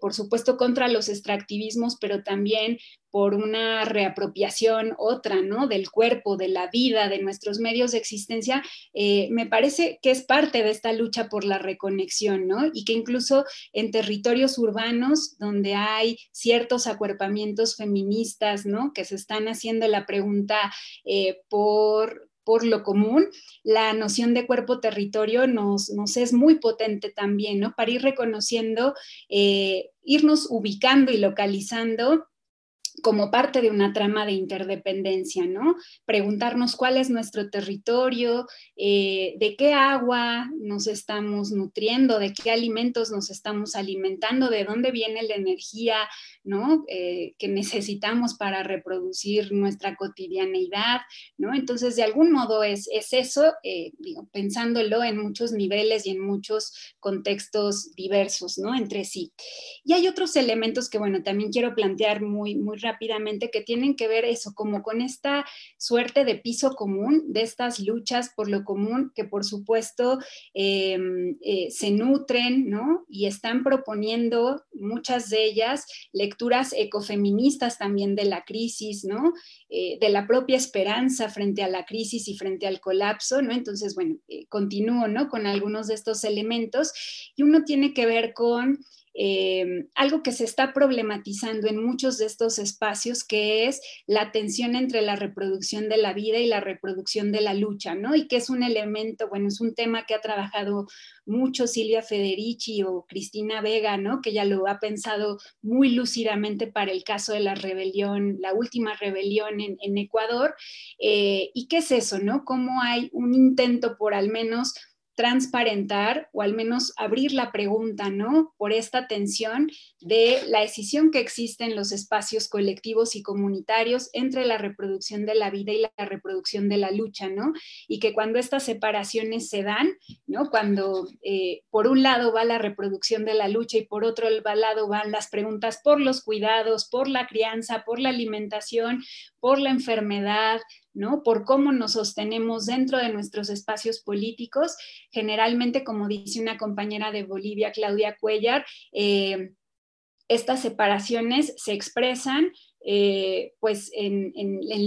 por supuesto, contra los extractivismos, pero también por una reapropiación otra, ¿no? Del cuerpo, de la vida, de nuestros medios de existencia, eh, me parece que es parte de esta lucha por la reconexión, ¿no? Y que incluso en territorios urbanos donde hay ciertos acuerpamientos feministas, ¿no? Que se están haciendo la pregunta eh, por por lo común, la noción de cuerpo-territorio nos, nos, es muy potente también, ¿no? Para ir reconociendo, eh, irnos ubicando y localizando como parte de una trama de interdependencia, ¿no? Preguntarnos cuál es nuestro territorio, eh, de qué agua nos estamos nutriendo, de qué alimentos nos estamos alimentando, de dónde viene la energía, ¿no? Eh, que necesitamos para reproducir nuestra cotidianeidad, ¿no? Entonces, de algún modo es, es eso, eh, pensándolo en muchos niveles y en muchos contextos diversos, ¿no? Entre sí. Y hay otros elementos que, bueno, también quiero plantear muy, muy rápidamente que tienen que ver eso, como con esta suerte de piso común, de estas luchas por lo común, que por supuesto em, eh, se nutren, ¿no? Y están proponiendo muchas de ellas lecturas ecofeministas también de la crisis, ¿no? Eh, de la propia esperanza frente a la crisis y frente al colapso, ¿no? Entonces, bueno, eh, continúo, ¿no? Con algunos de estos elementos y uno tiene que ver con Em, algo que se está problematizando en muchos de estos espacios, que es la tensión entre la reproducción de la vida y la reproducción de la lucha, ¿no? Y que es un elemento, bueno, es un tema que ha trabajado mucho Silvia Federici o Cristina Vega, ¿no? Que ya lo ha pensado muy lúcidamente para el caso de la rebelión, la última rebelión en, Ecuador. Eh, ¿Y qué es eso, no? Cómo hay un intento por al menos transparentar o al menos abrir la pregunta, ¿no? Por esta tensión de la decisión que existe en los espacios colectivos y comunitarios entre la reproducción de la vida y la reproducción de la lucha, ¿no? Y que cuando estas separaciones se dan, ¿no? Cuando eh, por un lado va la reproducción de la lucha y por otro lado van las preguntas por los cuidados, por la crianza, por la alimentación, por la enfermedad, Por cómo nos sostenemos dentro de nuestros espacios políticos. Generalmente, como dice una compañera de Bolivia, Claudia Cuellar, eh, estas separaciones se expresan eh, pues en,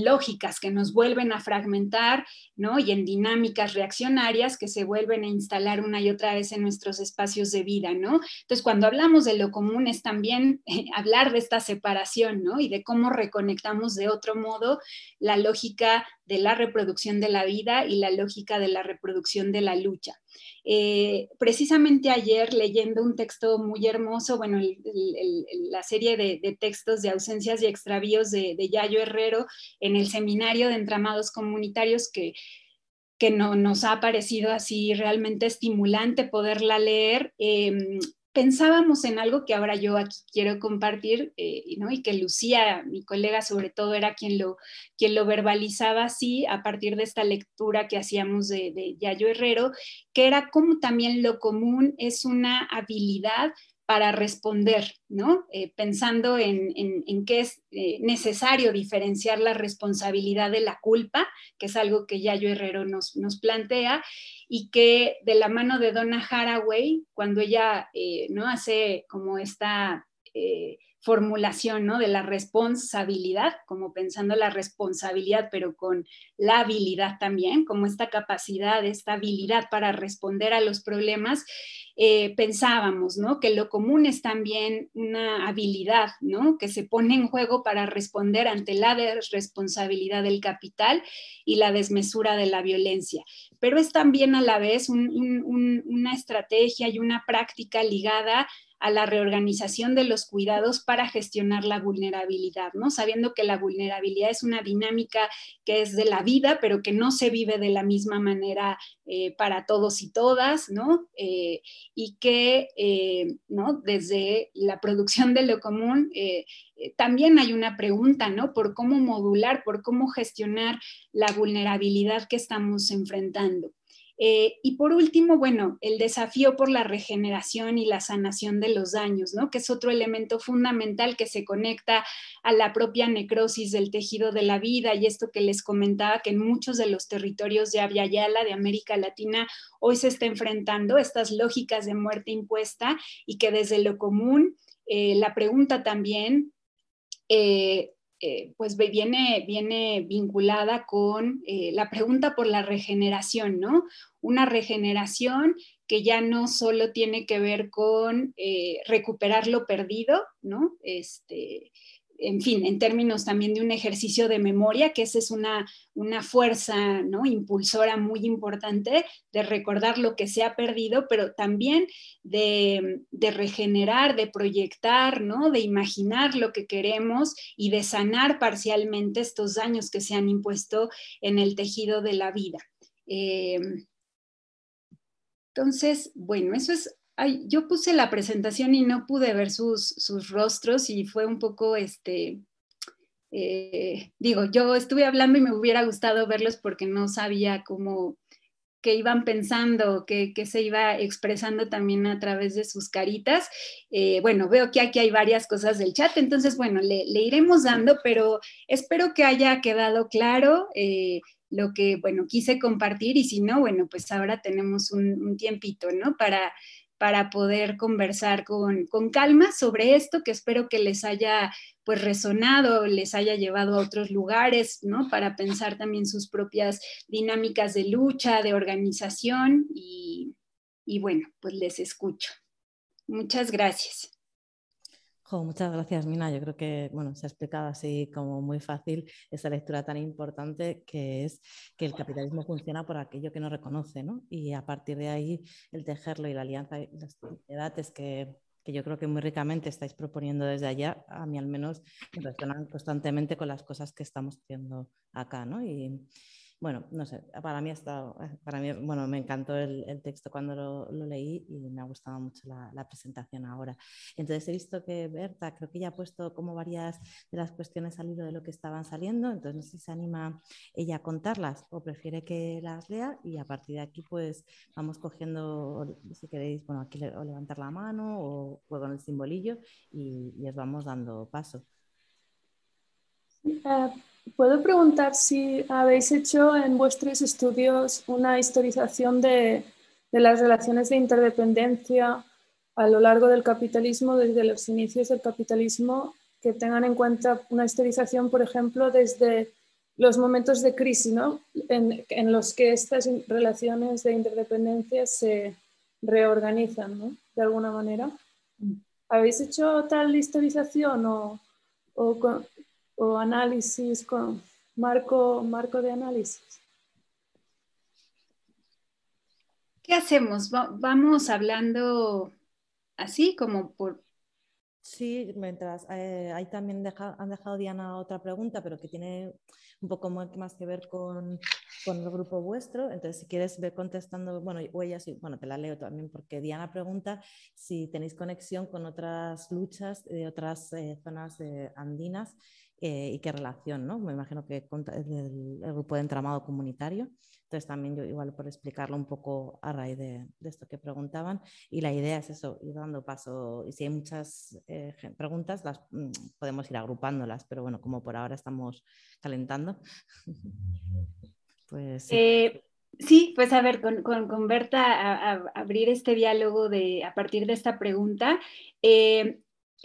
lógicas que nos vuelven a fragmentar, ¿no? Y en dinámicas reaccionarias que se vuelven a instalar una y otra vez en nuestros espacios de vida, ¿no? Entonces, cuando hablamos de lo común es también eh, hablar de esta separación, ¿no? Y de cómo reconectamos de otro modo la lógica de la reproducción de la vida y la lógica de la reproducción de la lucha. Eh, precisamente ayer leyendo un texto muy hermoso, bueno, la serie de, textos de ausencias y extravíos de, Yayo Herrero en el seminario de entramados comunitarios que, que no, nos ha parecido así realmente estimulante poderla leer. Em, pensábamos en algo que ahora yo aquí quiero compartir, eh, ¿no? y que Lucía, mi colega sobre todo, era quien lo, quien lo verbalizaba así a partir de esta lectura que hacíamos de, de Yayo Herrero, que era como también lo común es una habilidad para responder, ¿no? Eh, pensando en, en, que es eh, necesario diferenciar la responsabilidad de la culpa, que es algo que Yayo Herrero nos, nos plantea, y que de la mano de Donna Haraway, cuando ella eh, ¿no? hace como esta formulación ¿no? de la responsabilidad, como pensando la responsabilidad, pero con la habilidad también, como esta capacidad, esta habilidad para responder a los problemas, eh, pensábamos ¿no? que lo común es también una habilidad ¿no? que se pone en juego para responder ante la responsabilidad del capital y la desmesura de la violencia, pero es también a la vez una estrategia y una práctica ligada a la reorganización de los cuidados para gestionar la vulnerabilidad, ¿no? Sabiendo que la vulnerabilidad es una dinámica que es de la vida, pero que no se vive de la misma manera eh, para todos y todas, ¿no? Eh, y que, eh, ¿no? Desde la producción de lo común, también hay una pregunta, ¿no? Por cómo modular, por cómo gestionar la vulnerabilidad que estamos enfrentando. Eh, y por último, bueno, el desafío por la regeneración y la sanación de los daños, ¿no? Que es otro elemento fundamental que se conecta a la propia necrosis del tejido de la vida y esto que les comentaba que en muchos de los territorios de Avia Yala, de América Latina, hoy se está enfrentando estas lógicas de muerte impuesta y que desde lo común, eh, la pregunta también eh, eh, pues viene, viene vinculada con eh, la pregunta por la regeneración, ¿no? Una regeneración que ya no solo tiene que ver con eh, recuperar lo perdido, ¿no? Este, en fin, en términos también de un ejercicio de memoria, que esa es una, una fuerza ¿no? impulsora muy importante de recordar lo que se ha perdido, pero también de, regenerar, de proyectar, ¿no? de imaginar lo que queremos y de sanar parcialmente estos daños que se han impuesto en el tejido de la vida. Eh, entonces, bueno, eso es yo puse la presentación y no pude ver sus, rostros y fue un poco, este, eh, digo, yo estuve hablando y me hubiera gustado verlos porque no sabía cómo, qué iban pensando, qué, se iba expresando también a través de sus caritas. Eh, bueno, veo que aquí hay varias cosas del chat, entonces, bueno, le, iremos dando, pero espero que haya quedado claro. Eh, lo que, bueno, quise compartir y si no, bueno, pues ahora tenemos un, un tiempito, ¿no? Para para poder conversar con, calma sobre esto, que espero que les haya pues resonado, les haya llevado a otros lugares, ¿no? Para pensar también sus propias dinámicas de lucha, de organización y, y bueno, pues les escucho. Muchas gracias muchas gracias, Mina. Yo creo que bueno, se ha explicado así como muy fácil esa lectura tan importante que es que el capitalismo funciona por aquello que no reconoce, ¿no? Y a partir de ahí el tejerlo y la alianza y las sociedades que, que yo creo que muy ricamente estáis proponiendo desde allá, a mí al menos me resonan constantemente con las cosas que estamos haciendo acá, ¿no? Bueno, no sé, para mí, está, para mí bueno, me encantó el, texto cuando lo, leí y me ha gustado mucho la, presentación ahora. Entonces he visto que Berta creo que ya ha puesto como varias de las cuestiones al hilo de lo que estaban saliendo, entonces no sé si se anima ella a contarlas o prefiere que las lea y a partir de aquí pues vamos cogiendo, si queréis, bueno, aquí o levantar la mano o, con el simbolillo y, y os vamos dando paso. Uh, Puedo preguntar si habéis hecho en vuestros estudios una historización de, las relaciones de interdependencia a lo largo del capitalismo, desde los inicios del capitalismo, que tengan en cuenta una historización, por ejemplo, desde los momentos de crisis, en, los que estas relaciones de interdependencia se reorganizan, de alguna manera. Mm. ¿Habéis hecho tal historización o, o, o análisis con marco, marco de análisis. ¿Qué hacemos? vamos hablando así como por... Sí, mientras eh, ahí también han dejado Diana otra pregunta, pero que tiene un poco más que ver con, con, el grupo vuestro. Entonces, si quieres ver contestando, bueno, o ella sí, bueno, te la leo también, porque Diana pregunta si tenéis conexión con otras luchas de otras eh, zonas eh, andinas eh, y qué relación, ¿no? Me imagino que el, el, grupo de entramado comunitario. Entonces también yo igual por explicarlo un poco a raíz de, esto que preguntaban. Y la idea es eso, ir dando paso. Y si hay muchas eh, preguntas, las mm, podemos ir agrupándolas, pero bueno, como por ahora estamos calentando. pues... Sí. Eh, sí, pues a ver, con, con, Berta, a, abrir este diálogo de, a partir de esta pregunta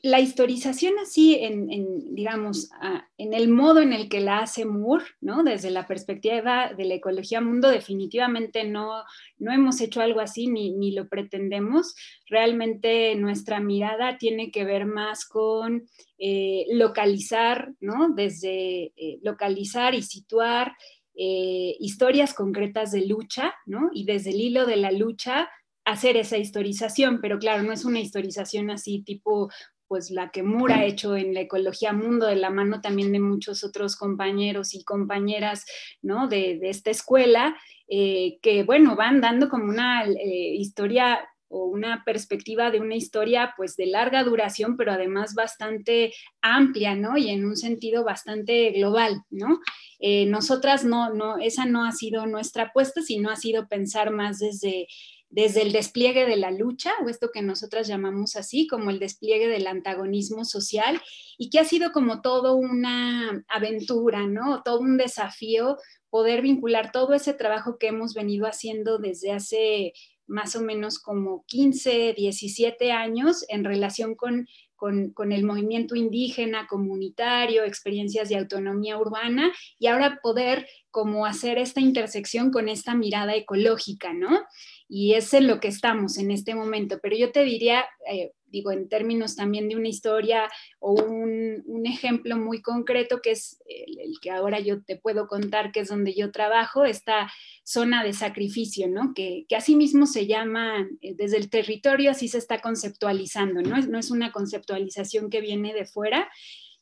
la historización así, en, digamos, en el modo en el que la hace Moore, ¿no? desde la perspectiva de la ecología mundo, definitivamente no, no hemos hecho algo así ni, lo pretendemos. Realmente nuestra mirada tiene que ver más con eh, localizar, ¿no? desde eh, localizar y situar eh, historias concretas de lucha, ¿no? y desde el hilo de la lucha hacer esa historización, pero claro, no es una historización así tipo pues la que Mura ha hecho en la ecología mundo, de la mano también de muchos otros compañeros y compañeras, ¿no? De, esta escuela, eh, que, bueno, van dando como una eh, historia una perspectiva de una historia pues de larga duración, pero además bastante amplia, ¿no? Y en un sentido bastante global, ¿no? Eh, nosotras no, no, esa no ha sido nuestra apuesta, sino ha sido pensar más desde desde el despliegue de la lucha, o esto que nosotras llamamos así, como el despliegue del antagonismo social, y que ha sido como todo una aventura, ¿no? Todo un desafío poder vincular todo ese trabajo que hemos venido haciendo desde hace más o menos como 15, 17 años en relación con, con, el movimiento indígena, comunitario, experiencias de autonomía urbana y ahora poder como hacer esta intersección con esta mirada ecológica, ¿no? Y es en lo que estamos en este momento. Pero yo te diría, eh, digo, en términos también de una historia o un, ejemplo muy concreto, que es el, que ahora yo te puedo contar, que es donde yo trabajo, esta zona de sacrificio, ¿no? Que, que así mismo se llama, eh, desde el territorio así se está conceptualizando, ¿no? No es una conceptualización que viene de fuera,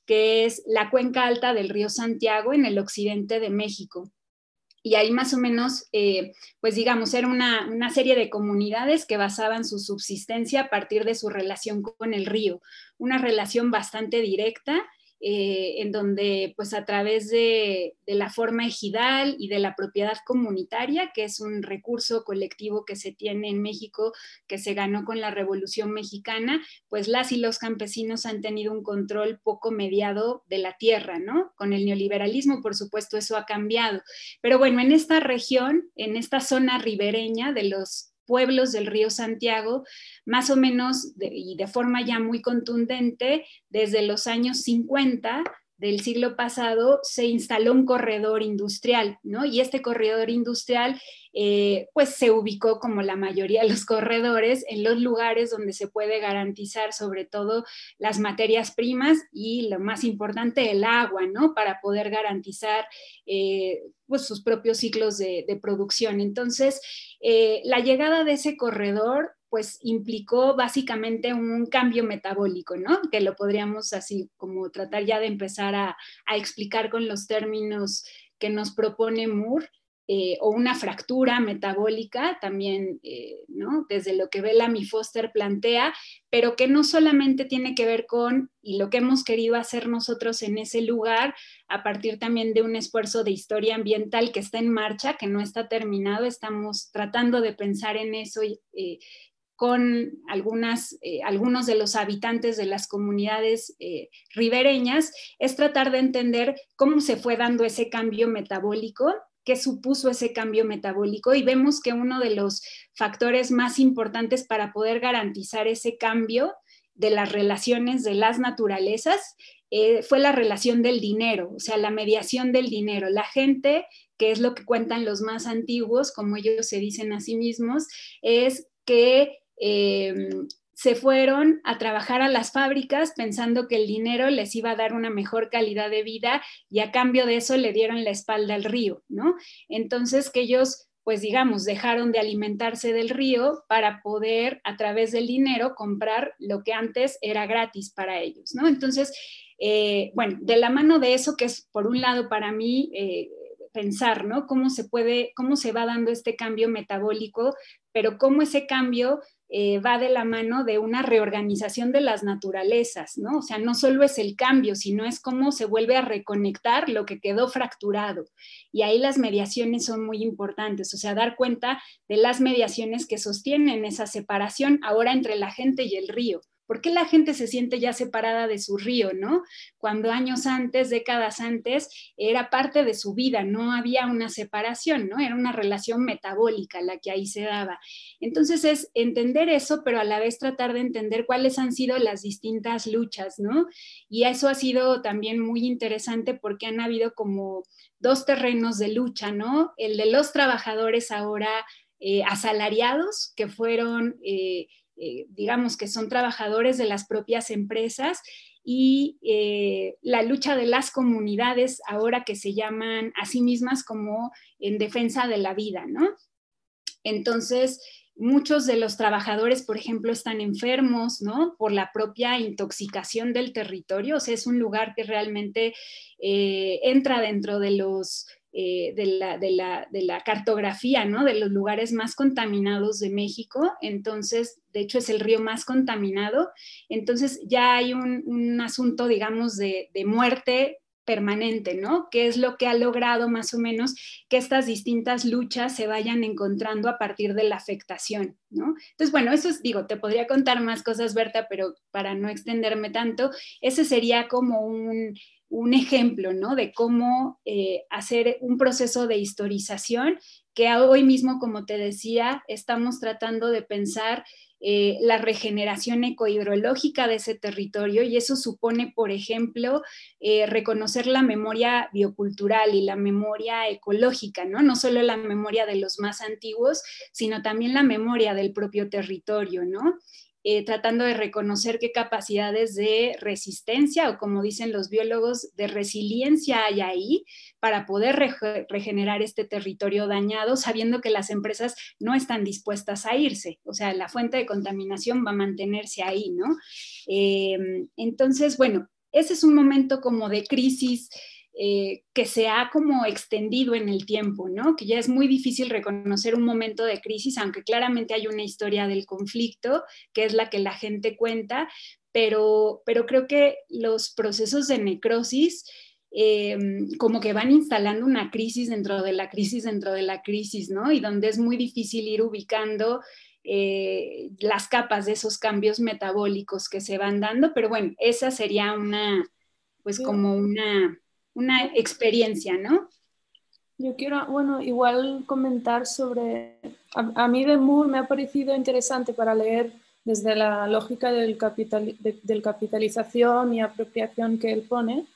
que es la cuenca alta del río Santiago en el occidente de México y ahí más o menos, eh, pues digamos, era una, una, serie de comunidades que basaban su subsistencia a partir de su relación con el río, una relación bastante directa eh, en donde pues a través de, la forma ejidal y de la propiedad comunitaria, que es un recurso colectivo que se tiene en México, que se ganó con la Revolución Mexicana, pues las y los campesinos han tenido un control poco mediado de la tierra, ¿no? Con el neoliberalismo, por supuesto, eso ha cambiado. Pero bueno, en esta región, en esta zona ribereña de los pueblos del río Santiago, más o menos y de forma ya muy contundente, desde los años 50 del siglo pasado se instaló un corredor industrial, ¿no? Y este corredor industrial, eh, pues se ubicó como la mayoría de los corredores en los lugares donde se puede garantizar sobre todo las materias primas y lo más importante, el agua, ¿no? Para poder garantizar eh, pues sus propios ciclos de, producción. Entonces, eh, la llegada de ese corredor pues implicó básicamente un cambio metabólico, ¿no? Que lo podríamos así como tratar ya de empezar a, explicar con los términos que nos propone Moore. Eh, o una fractura metabólica también, eh, ¿no? Desde lo que Bellamy Foster plantea, pero que no solamente tiene que ver con, y lo que hemos querido hacer nosotros en ese lugar, a partir también de un esfuerzo de historia ambiental que está en marcha, que no está terminado, estamos tratando de pensar en eso eh, con algunas, eh, algunos de los habitantes de las comunidades eh, ribereñas, es tratar de entender cómo se fue dando ese cambio metabólico, qué supuso ese cambio metabólico y vemos que uno de los factores más importantes para poder garantizar ese cambio de las relaciones de las naturalezas eh, fue la relación del dinero, o sea, la mediación del dinero. La gente, que es lo que cuentan los más antiguos, como ellos se dicen a sí mismos, es que Em, se fueron a trabajar a las fábricas pensando que el dinero les iba a dar una mejor calidad de vida y a cambio de eso le dieron la espalda al río, ¿no? Entonces que ellos pues digamos, dejaron de alimentarse del río para poder a través del dinero comprar lo que antes era gratis para ellos, ¿no? Entonces, eh, bueno, de la mano de eso, que es por un lado para mí eh, pensar, ¿no? Cómo se puede, cómo se va dando este cambio metabólico, pero cómo ese cambio eh, va de la mano de una reorganización de las naturalezas, ¿no? O sea, no solo es el cambio, sino es cómo se vuelve a reconectar lo que quedó fracturado. Y ahí las mediaciones son muy importantes, o sea, dar cuenta de las mediaciones que sostienen esa separación ahora entre la gente y el río. ¿Por qué la gente se siente ya separada de su río, no? Cuando años antes, décadas antes, era parte de su vida, no había una separación, ¿no? Era una relación metabólica la que ahí se daba. Entonces es entender eso, pero a la vez tratar de entender cuáles han sido las distintas luchas, ¿no? Y eso ha sido también muy interesante porque han habido como dos terrenos de lucha, ¿no? El de los trabajadores ahora eh, asalariados, que fueron... Eh, eh, digamos que son trabajadores de las propias empresas y eh, la lucha de las comunidades ahora que se llaman a sí mismas como en defensa de la vida, ¿no? Entonces, muchos de los trabajadores, por ejemplo, están enfermos, ¿no? Por la propia intoxicación del territorio, o sea, es un lugar que realmente eh, entra dentro de los... Eh, de, la, de, la, de, la, cartografía, ¿no? De los lugares más contaminados de México. Entonces, de hecho, es el río más contaminado. Entonces, ya hay un, un asunto, digamos, de, de muerte permanente, ¿no? ¿Qué es lo que ha logrado más o menos que estas distintas luchas se vayan encontrando a partir de la afectación, ¿no? Entonces, bueno, eso es, digo, te podría contar más cosas, Berta, pero para no extenderme tanto, ese sería como un, ejemplo, ¿no? De cómo eh, hacer un proceso de historización que hoy mismo, como te decía, estamos tratando de pensar eh, la regeneración ecohidrológica de ese territorio y eso supone, por ejemplo, eh, reconocer la memoria biocultural y la memoria ecológica, ¿no? No solo la memoria de los más antiguos, sino también la memoria del propio territorio, ¿no? Eh, tratando de reconocer qué capacidades de resistencia o como dicen los biólogos, de resiliencia hay ahí para poder regenerar este territorio dañado, sabiendo que las empresas no están dispuestas a irse. O sea, la fuente de contaminación va a mantenerse ahí, ¿no? Eh, entonces, bueno, ese es un momento como de crisis eh, que se ha como extendido en el tiempo, ¿no? Que ya es muy difícil reconocer un momento de crisis, aunque claramente hay una historia del conflicto, que es la que la gente cuenta, pero, pero creo que los procesos de necrosis eh, como que van instalando una crisis dentro de la crisis dentro de la crisis, ¿no? Y donde es muy difícil ir ubicando eh, las capas de esos cambios metabólicos que se van dando, pero bueno, esa sería una, pues como una una experiencia, ¿no? Yo quiero, bueno, igual comentar sobre, a, mí de Moore me ha parecido interesante para leer desde la lógica del, capital, del capitalización y apropiación que él pone,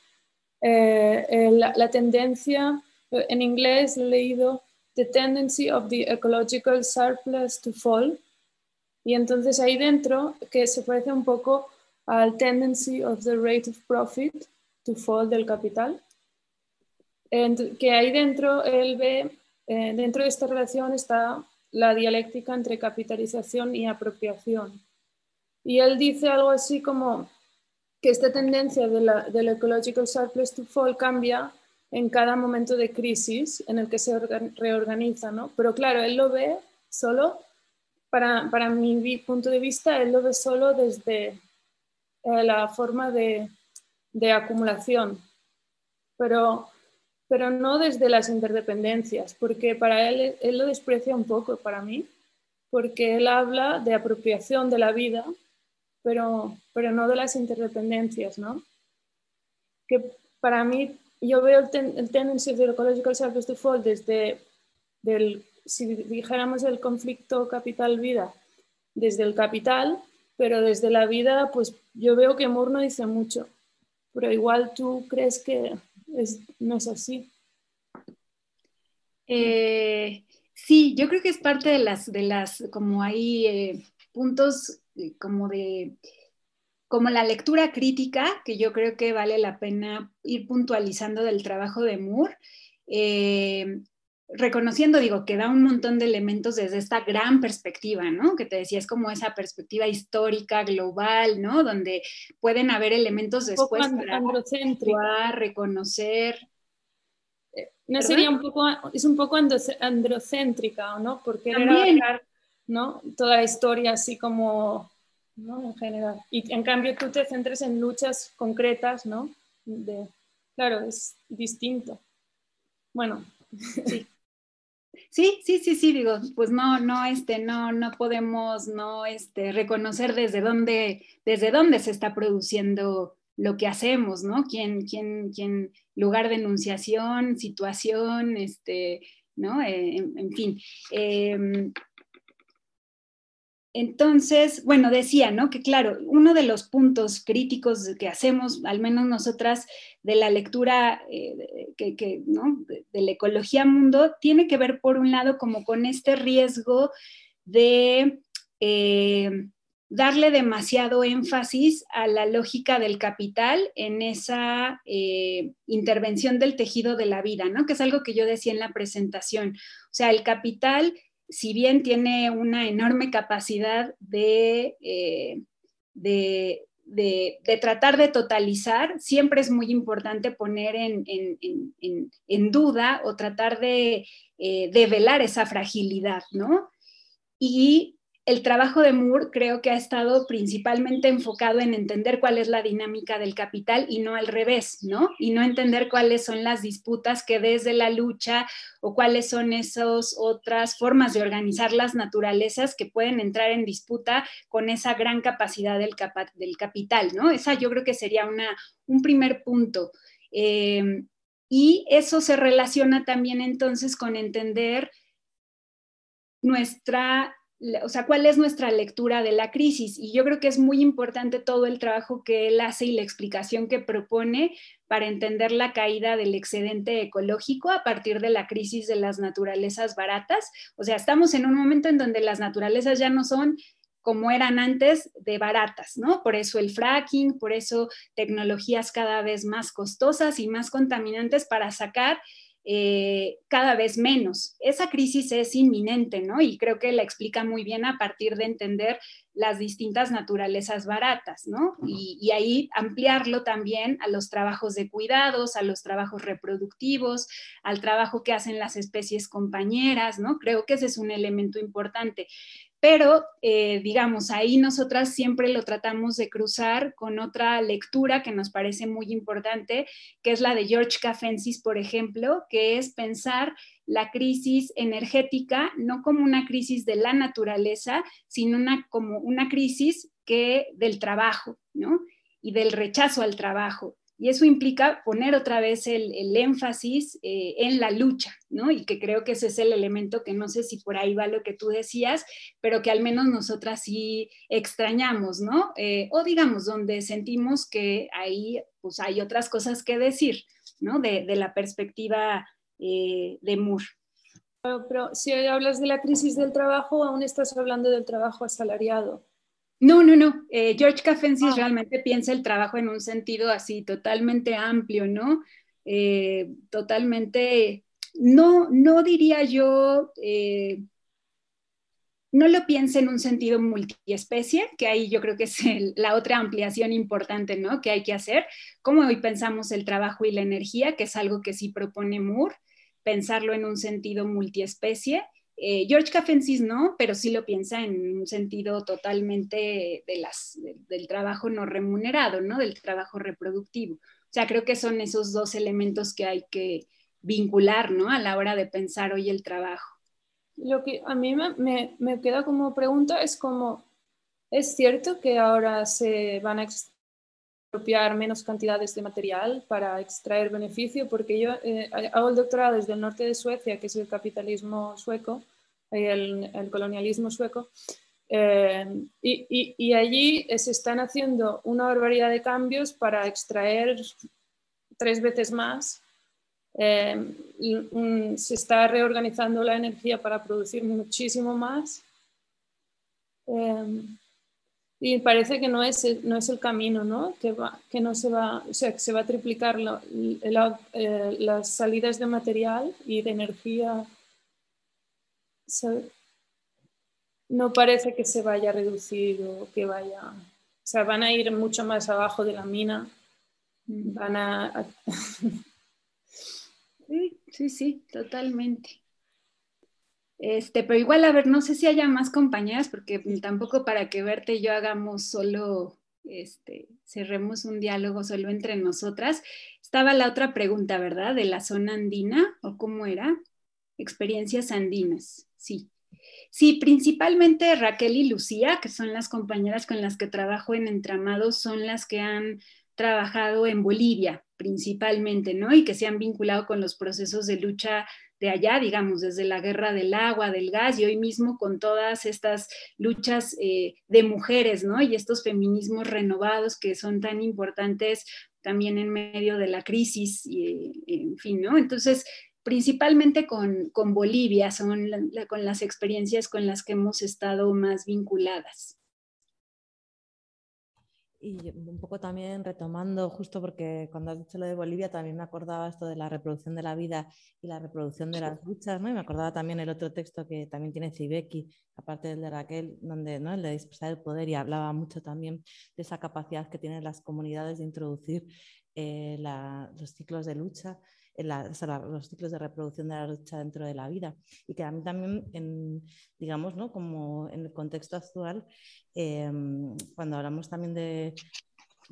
eh, la, tendencia, en inglés he leído The Tendency of the Ecological Surplus to Fall, y entonces ahí dentro, que se parece un poco al Tendency of the Rate of Profit to Fall del capital, que ahí dentro él ve, eh, dentro de esta relación está la dialéctica entre capitalización y apropiación. Y él dice algo así como que esta tendencia de la, del ecological surplus to fall cambia en cada momento de crisis en el que se reorganiza, ¿no? Pero claro, él lo ve solo, para, para mi punto de vista, él lo ve solo desde eh, la forma de, de acumulación. Pero pero no desde las interdependencias, porque para él, él lo desprecia un poco, para mí, porque él habla de apropiación de la vida, pero, pero no de las interdependencias, ¿no? Que para mí, yo veo el, ten, el tendency of the ecological surface to fall desde, del, si dijéramos el conflicto capital-vida, desde el capital, pero desde la vida, pues yo veo que Moore no dice mucho, pero igual tú crees que no es así. Eh, sí, yo creo que es parte de las, de las como hay eh, puntos eh, como de, como la lectura crítica, que yo creo que vale la pena ir puntualizando del trabajo de Moore reconociendo, digo, que da un montón de elementos desde esta gran perspectiva, ¿no? Que te decía, es como esa perspectiva histórica, global, ¿no? Donde pueden haber elementos después para reconocer. Eh, no sería un poco, es un poco androcéntrica, ¿no? Porque era ¿no? Toda la historia así como, ¿no? En general. Y en cambio tú te centres en luchas concretas, ¿no? De, claro, es distinto. Bueno, sí. Sí, sí, sí, sí, digo, pues no, no, este, no, no podemos no este, reconocer desde dónde, desde dónde se está produciendo lo que hacemos, ¿no? ¿Quién, quién, quién, lugar de enunciación, situación, este, ¿no? Eh, en, fin. Em, entonces, bueno, decía, ¿no? Que claro, uno de los puntos críticos que hacemos, al menos nosotras, de la lectura eh, que, ¿no? de, la ecología mundo, tiene que ver, por un lado, como con este riesgo de eh, darle demasiado énfasis a la lógica del capital en esa eh, intervención del tejido de la vida, ¿no? Que es algo que yo decía en la presentación. O sea, el capital si bien tiene una enorme capacidad de, eh, de, tratar de totalizar, siempre es muy importante poner en, duda o tratar de, eh, de velar esa fragilidad, ¿no? Y el trabajo de Moore creo que ha estado principalmente enfocado en entender cuál es la dinámica del capital y no al revés, ¿no? Y no entender cuáles son las disputas que desde la lucha o cuáles son esas otras formas de organizar las naturalezas que pueden entrar en disputa con esa gran capacidad del, capital, ¿no? Esa yo creo que sería una, un primer punto. Eh, y eso se relaciona también entonces con entender nuestra o sea, cuál es nuestra lectura de la crisis. Y yo creo que es muy importante todo el trabajo que él hace y la explicación que propone para entender la caída del excedente ecológico a partir de la crisis de las naturalezas baratas. O sea, estamos en un momento en donde las naturalezas ya no son como eran antes de baratas, ¿no? Por eso el fracking, por eso tecnologías cada vez más costosas y más contaminantes para sacar eh, cada vez menos. Esa crisis es inminente, ¿no? Y creo que la explica muy bien a partir de entender las distintas naturalezas baratas, ¿no? Y, ahí ampliarlo también a los trabajos de cuidados, a los trabajos reproductivos, al trabajo que hacen las especies compañeras, ¿no? Creo que ese es un elemento importante. Pero, eh, digamos, ahí nosotras siempre lo tratamos de cruzar con otra lectura que nos parece muy importante, que es la de George Cafensis, por ejemplo, que es pensar la crisis energética no como una crisis de la naturaleza, sino una, como una crisis que, del trabajo, ¿no? Y del rechazo al trabajo. Y eso implica poner otra vez el, énfasis eh, en la lucha, ¿no? Y que creo que ese es el elemento que no sé si por ahí va lo que tú decías, pero que al menos nosotras sí extrañamos, ¿no? Eh, o digamos, donde sentimos que ahí pues hay otras cosas que decir, ¿no? De, la perspectiva eh, de Moore. pero si hablas de la crisis del trabajo, aún estás hablando del trabajo asalariado. No, no, no. Eh, George Cafensis ah. realmente piensa el trabajo en un sentido así, totalmente amplio, ¿no? Eh, totalmente, no, no diría yo, eh, no lo piensa en un sentido multiespecie, que ahí yo creo que es la otra ampliación importante, ¿no? Que hay que hacer. Como hoy pensamos el trabajo y la energía, que es algo que sí propone Moore, pensarlo en un sentido multiespecie eh, George Cafensis no, pero sí lo piensa en un sentido totalmente del trabajo no remunerado, ¿no? Del trabajo reproductivo. O sea, creo que son esos dos elementos que hay que vincular, ¿no? A la hora de pensar hoy el trabajo. Lo que a mí me, me queda como pregunta es como, ¿es cierto que ahora se van a expropiar menos cantidades de material para extraer beneficio, porque yo eh, hago el doctorado desde el norte de Suecia, que es el capitalismo sueco, el, el colonialismo sueco, eh, y, y, allí se están haciendo una barbaridad de cambios para extraer tres veces más. Eh, se está reorganizando la energía para producir muchísimo más. Y parece que no es, no es el camino, ¿no? Que, va, que no se va, o sea, que se va a triplicar eh, las salidas de material y de energía. No parece que se vaya a reducir o que vaya. O sea, van a ir mucho más abajo de la mina. Mm. Van a. sí, sí, sí, totalmente. Este, pero igual, a ver, no sé si haya más compañeras, porque tampoco para que verte y yo hagamos solo, este, cerremos un diálogo solo entre nosotras. Estaba la otra pregunta, ¿verdad? De la zona andina, ¿o cómo era? Experiencias andinas, sí. Sí, principalmente Raquel y Lucía, que son las compañeras con las que trabajo en Entramados, son las que han trabajado en Bolivia principalmente, ¿no? Y que se han vinculado con los procesos de lucha de allá, digamos, desde la guerra del agua, del gas y hoy mismo con todas estas luchas eh, de mujeres, ¿no? Y estos feminismos renovados que son tan importantes también en medio de la crisis, y, en fin, ¿no? Entonces, principalmente con, Bolivia son con las experiencias con las que hemos estado más vinculadas. Y un poco también retomando, justo porque cuando has dicho lo de Bolivia, también me acordaba esto de la reproducción de la vida y la reproducción de las luchas, ¿no? Y me acordaba también el otro texto que también tiene Zibeki, aparte del de Raquel, donde, ¿no? El de dispersar el poder y hablaba mucho también de esa capacidad que tienen las comunidades de introducir eh, los ciclos de lucha los ciclos de reproducción de la lucha dentro de la vida. Y que a mí también, en, digamos, ¿no? como en el contexto actual, em, cuando hablamos también de,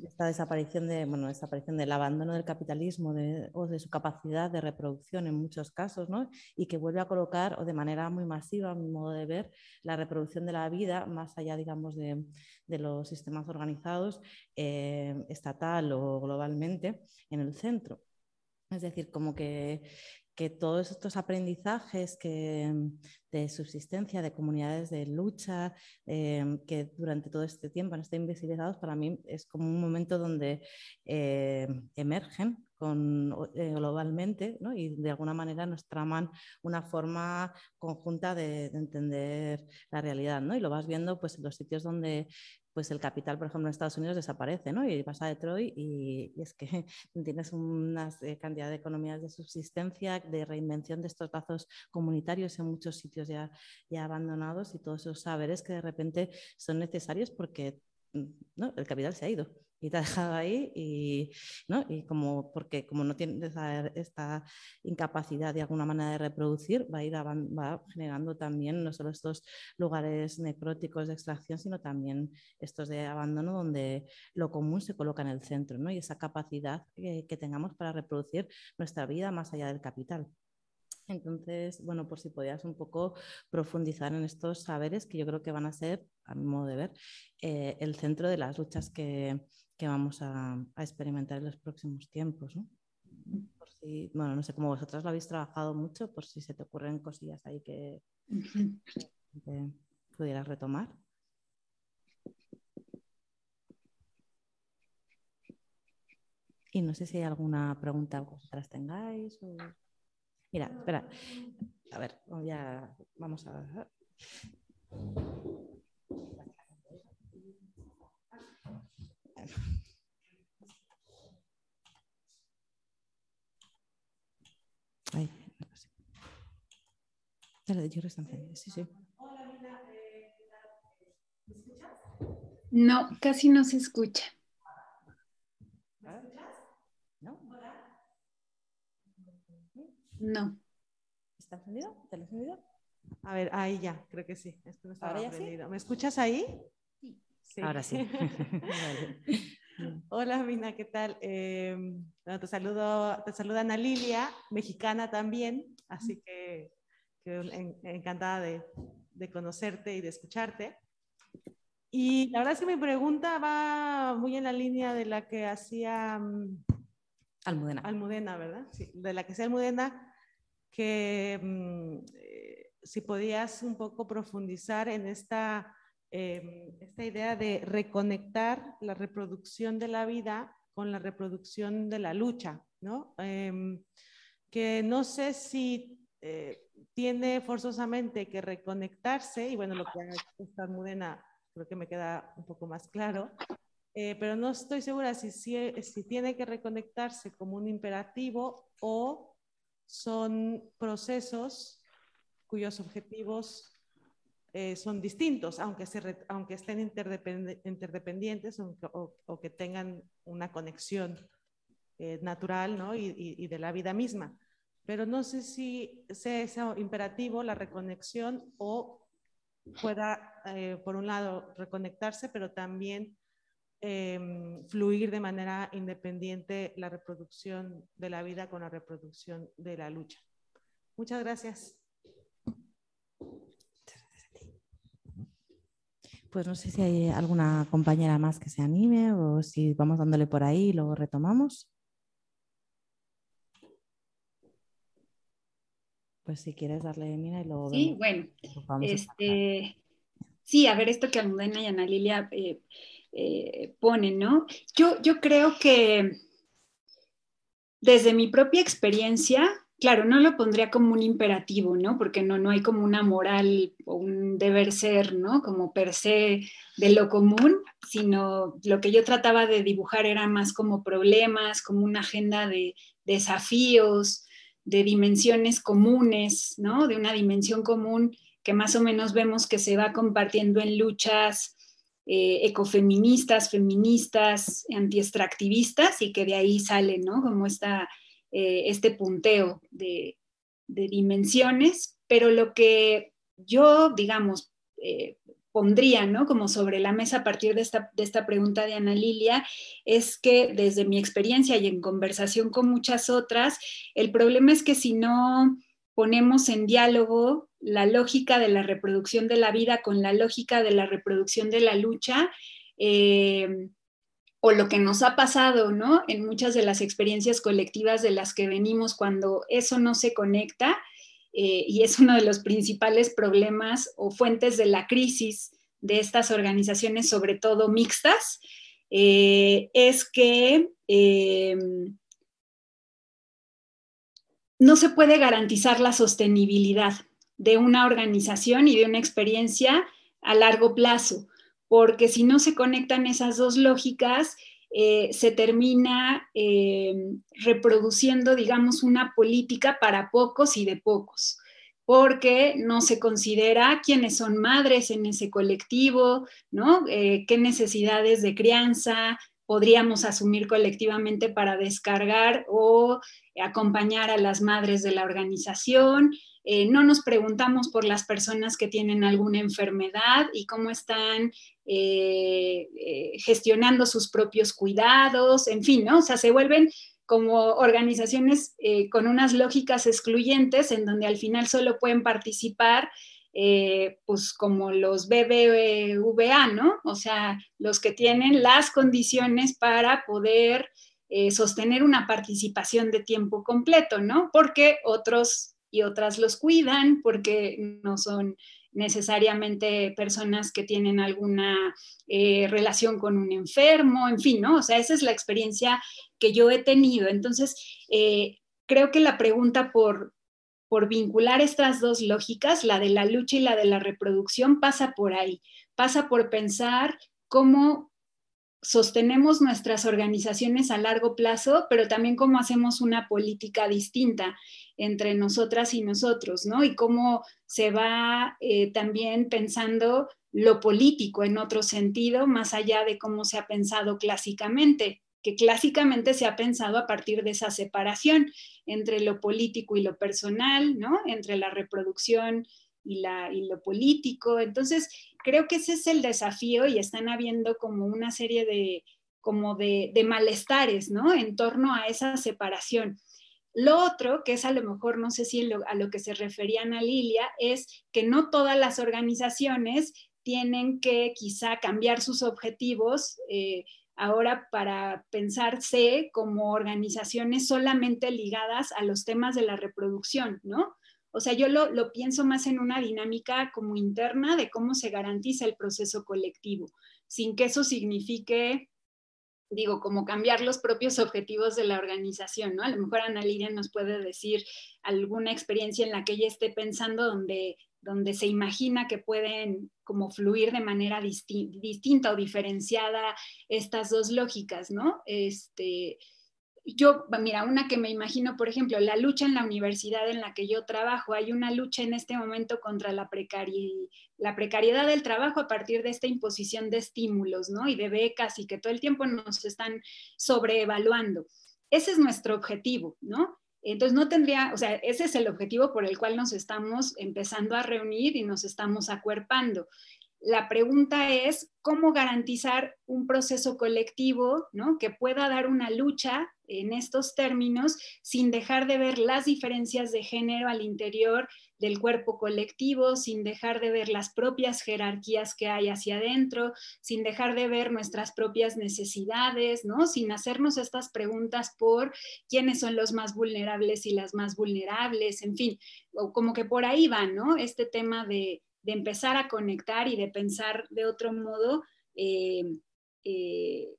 esta desaparición, de, bueno, desaparición del abandono del capitalismo o de su capacidad de reproducción en muchos casos, ¿no? y que vuelve a colocar, o de manera muy masiva, a mi modo de ver, la reproducción de la vida más allá, digamos, de, los sistemas organizados, eh, estatal o globalmente, en el centro. Es decir, como que, todos estos aprendizajes que, de subsistencia, de comunidades de lucha, em, que durante todo este tiempo han estado invisibilizados, para mí es como un momento donde em, emergen eh, globalmente y de alguna manera nos traman una forma conjunta de, entender la realidad. ¿no? Y lo vas viendo pues, en los sitios donde pues el capital, por ejemplo, en Estados Unidos desaparece, ¿no? Y vas a Detroit y, es que tienes una eh, cantidad de economías de subsistencia, de reinvención de estos lazos comunitarios en muchos sitios ya, ya abandonados y todos esos saberes que de repente son necesarios porque mm, ¿no? el capital se ha ido y te ha dejado ahí y, ¿no? y como porque como no tienes esta incapacidad de alguna manera de reproducir, va a ir va generando también no solo estos lugares necróticos de extracción, sino también estos de abandono donde lo común se coloca en el centro ¿no? y esa capacidad que tengamos para reproducir nuestra vida más allá del capital. Entonces, bueno, por si podías un poco profundizar en estos saberes que yo creo que van a ser, a mi modo de ver, eh, el centro de las luchas que, que vamos a, experimentar en los próximos tiempos. ¿no? Por si, bueno, no sé cómo vosotras lo habéis trabajado mucho, por si se te ocurren cosillas ahí que, pudieras retomar. Y no sé si hay alguna pregunta que vosotras tengáis. Mira, espera. A ver, ya vamos a. Ay, Sí, sí. No, casi no se escucha. ¿No? No. ¿Está encendido? ¿Te lo encendido? A ver, ahí ya, creo que sí. Esto no ¿Ahora ya sí? ¿Me escuchas ahí? Sí. Ahora sí. Hola, Mina, ¿qué tal? Em, te saludo, te saluda Ana Lilia, mexicana también, así que, encantada de, de, conocerte y de escucharte. Y la verdad es que mi pregunta va muy en la línea de la que hacía mm, Almudena. Almudena, ¿verdad? Sí, de la que hacía Almudena, que mm, eh, si podías un poco profundizar en esta Em, esta idea de reconectar la reproducción de la vida con la reproducción de la lucha, ¿no? Em, que no sé si eh, tiene forzosamente que reconectarse, y bueno, lo que esta Mudena creo que me queda un poco más claro, eh, pero no estoy segura si, si, si tiene que reconectarse como un imperativo o son procesos cuyos objetivos eh, son distintos, aunque, se aunque estén interdependientes o, que tengan una conexión eh, natural ¿no? y, de la vida misma. Pero no sé si sea imperativo la reconexión o pueda, eh, por un lado, reconectarse, pero también em, fluir de manera independiente la reproducción de la vida con la reproducción de la lucha. Muchas gracias. Pues no sé si hay alguna compañera más que se anime o si vamos dándole por ahí y luego retomamos. Pues si quieres darle mira y luego. Sí, bueno. Este, sí, a ver esto que Almudena y Ana Lilia eh, eh, ¿no? Yo, yo creo que desde mi propia experiencia, claro, no lo pondría como un imperativo, ¿no? Porque no, no hay como una moral o un deber ser, ¿no? Como per se de lo común, sino lo que yo trataba de dibujar era más como problemas, como una agenda de desafíos, de dimensiones comunes, ¿no? De una dimensión común que más o menos vemos que se va compartiendo en luchas eh, ecofeministas, feministas, antiextractivistas y que de ahí sale, ¿no? Como esta eh, este punteo de, dimensiones, pero lo que yo, digamos, eh, pondría, ¿no? Como sobre la mesa a partir de esta, de esta pregunta de Ana Lilia, es que desde mi experiencia y en conversación con muchas otras, el problema es que si no ponemos en diálogo la lógica de la reproducción de la vida con la lógica de la reproducción de la lucha, eh, o lo que nos ha pasado, ¿no? En muchas de las experiencias colectivas de las que venimos cuando eso no se conecta, eh, y es uno de los principales problemas o fuentes de la crisis de estas organizaciones, sobre todo mixtas, eh, es que no se puede garantizar la sostenibilidad de una organización y de una experiencia a largo plazo porque si no se conectan esas dos lógicas, eh, se termina eh, reproduciendo, digamos, una política para pocos y de pocos, porque no se considera quiénes son madres en ese colectivo, ¿no? Eh, qué necesidades de crianza podríamos asumir colectivamente para descargar o acompañar a las madres de la organización, eh, no nos preguntamos por las personas que tienen alguna enfermedad y cómo están eh, eh, gestionando sus propios cuidados, en fin, ¿no? O sea, se vuelven como organizaciones con unas lógicas excluyentes en donde al final solo pueden participar pues como los BBVA, ¿no? O sea, los que tienen las condiciones para poder sostener una participación de tiempo completo, ¿no? Porque otros y otras los cuidan porque no son necesariamente personas que tienen alguna eh, relación con un enfermo, en fin, ¿no? O sea, esa es la experiencia que yo he tenido. Entonces, eh, creo que la pregunta por, por vincular estas dos lógicas, la de la lucha y la de la reproducción, pasa por ahí, pasa por pensar cómo sostenemos nuestras organizaciones a largo plazo, pero también cómo hacemos una política distinta entre nosotras y nosotros, ¿no? Y cómo se va eh, también pensando lo político en otro sentido, más allá de cómo se ha pensado clásicamente, que clásicamente se ha pensado a partir de esa separación entre lo político y lo personal, ¿no? Entre la reproducción y, lo político. Entonces, creo que ese es el desafío y están habiendo como una serie de como de, de malestares, ¿no? En torno a esa separación. Lo otro, que es a lo mejor, no sé si a lo que se referían a Lilia, es que no todas las organizaciones tienen que quizá cambiar sus objetivos eh, ahora para pensarse como organizaciones solamente ligadas a los temas de la reproducción, ¿no? O sea, yo lo, lo, pienso más en una dinámica como interna de cómo se garantiza el proceso colectivo, sin que eso signifique digo, como cambiar los propios objetivos de la organización, ¿no? A lo mejor Ana Lidia nos puede decir alguna experiencia en la que ella esté pensando donde, donde se imagina que pueden como fluir de manera distinta o diferenciada estas dos lógicas, ¿no? Este, yo, mira, una que me imagino, por ejemplo, la lucha en la universidad en la que yo trabajo, hay una lucha en este momento contra la, la precariedad del trabajo a partir de esta imposición de estímulos, ¿no? Y de becas y que todo el tiempo nos están sobreevaluando. Ese es nuestro objetivo, ¿no? Entonces no tendría, o sea, ese es el objetivo por el cual nos estamos empezando a reunir y nos estamos acuerpando. La pregunta es cómo garantizar un proceso colectivo ¿no? que pueda dar una lucha en estos términos sin dejar de ver las diferencias de género al interior del cuerpo colectivo, sin dejar de ver las propias jerarquías que hay hacia adentro, sin dejar de ver nuestras propias necesidades, ¿no? Sin hacernos estas preguntas por quiénes son los más vulnerables y las más vulnerables, en fin, como que por ahí va, ¿no? Este tema de, empezar a conectar y de pensar de otro modo eh, eh,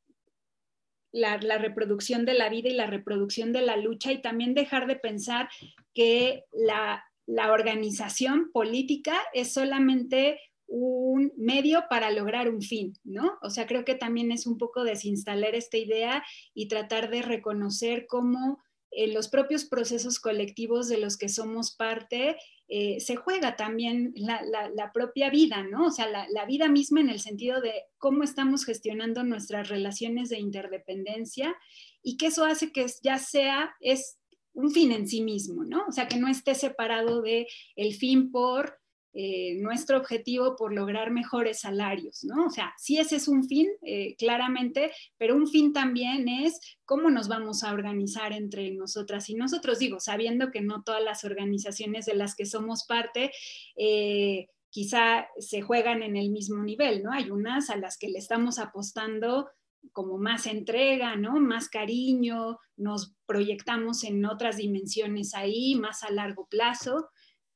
la, reproducción de la vida y la reproducción de la lucha y también dejar de pensar que la, la organización política es solamente un medio para lograr un fin, ¿no? O sea, creo que también es un poco desinstalar esta idea y tratar de reconocer cómo en los propios procesos colectivos de los que somos parte eh, se juega también la, propia vida, ¿no? O sea, la, vida misma en el sentido de cómo estamos gestionando nuestras relaciones de interdependencia y que eso hace que ya sea, es un fin en sí mismo, ¿no? O sea, que no esté separado de el fin por eh, nuestro objetivo por lograr mejores salarios, ¿no? O sea, sí ese es un fin, eh, claramente, pero un fin también es cómo nos vamos a organizar entre nosotras y nosotros, digo, sabiendo que no todas las organizaciones de las que somos parte, eh, quizá se juegan en el mismo nivel, ¿no? Hay unas a las que le estamos apostando como más entrega, ¿no? Más cariño, nos proyectamos en otras dimensiones ahí, más a largo plazo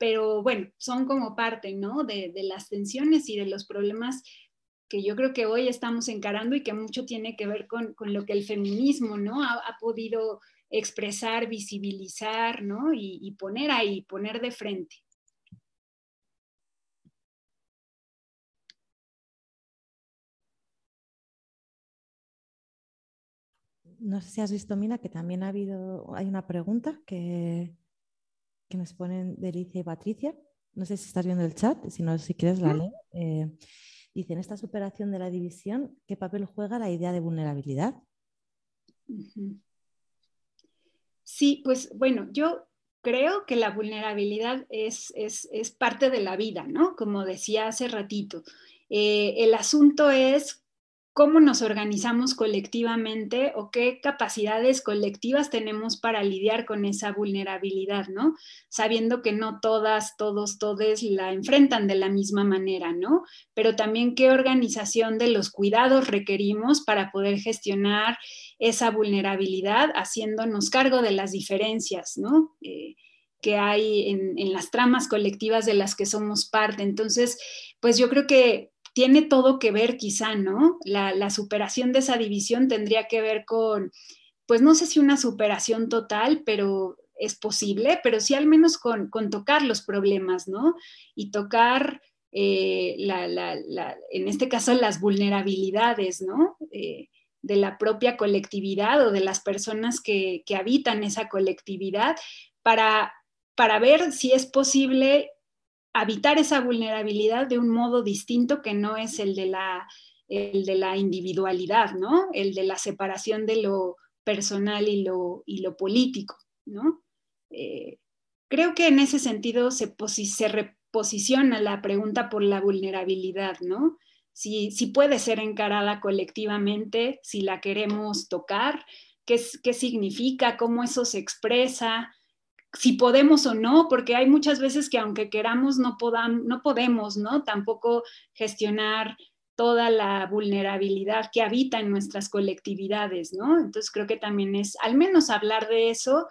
pero bueno, son como parte, ¿no? De, las tensiones y de los problemas que yo creo que hoy estamos encarando y que mucho tiene que ver con, lo que el feminismo, ¿no? Ha, podido expresar, visibilizar, ¿no? Y, y poner ahí, poner de frente. No sé si has visto, Mina, que también ha habido, hay una pregunta que, que nos ponen Delicia y Patricia. No sé si estás viendo el chat, si no, si quieres la leo. Eh, dice, en esta superación de la división, ¿qué papel juega la idea de vulnerabilidad? Sí, pues bueno, yo creo que la vulnerabilidad es, es, parte de la vida, ¿no? Como decía hace ratito. Eh, el asunto es cómo nos organizamos colectivamente o qué capacidades colectivas tenemos para lidiar con esa vulnerabilidad, ¿no? Sabiendo que no todas, todos, todes la enfrentan de la misma manera, ¿no? Pero también qué organización de los cuidados requerimos para poder gestionar esa vulnerabilidad haciéndonos cargo de las diferencias, ¿no? Eh, que hay en, en las tramas colectivas de las que somos parte. Entonces, pues yo creo que tiene todo que ver quizá, ¿no? La, superación de esa división tendría que ver con, pues no sé si una superación total, pero es posible, pero sí al menos con, tocar los problemas, ¿no? Y tocar, eh, en este caso, las vulnerabilidades, ¿no? Eh, de la propia colectividad o de las personas que, que habitan esa colectividad para, para ver si es posible habitar esa vulnerabilidad de un modo distinto que no es el de la, el de la individualidad, ¿no? El de la separación de lo personal y lo, y lo político, ¿no? Eh, creo que en ese sentido se, se reposiciona la pregunta por la vulnerabilidad, ¿no? Si, si, puede ser encarada colectivamente, si la queremos tocar, qué, qué significa, cómo eso se expresa, si podemos o no, porque hay muchas veces que aunque queramos no, no podemos, ¿no? Tampoco gestionar toda la vulnerabilidad que habita en nuestras colectividades, ¿no? Entonces creo que también es, al menos hablar de eso,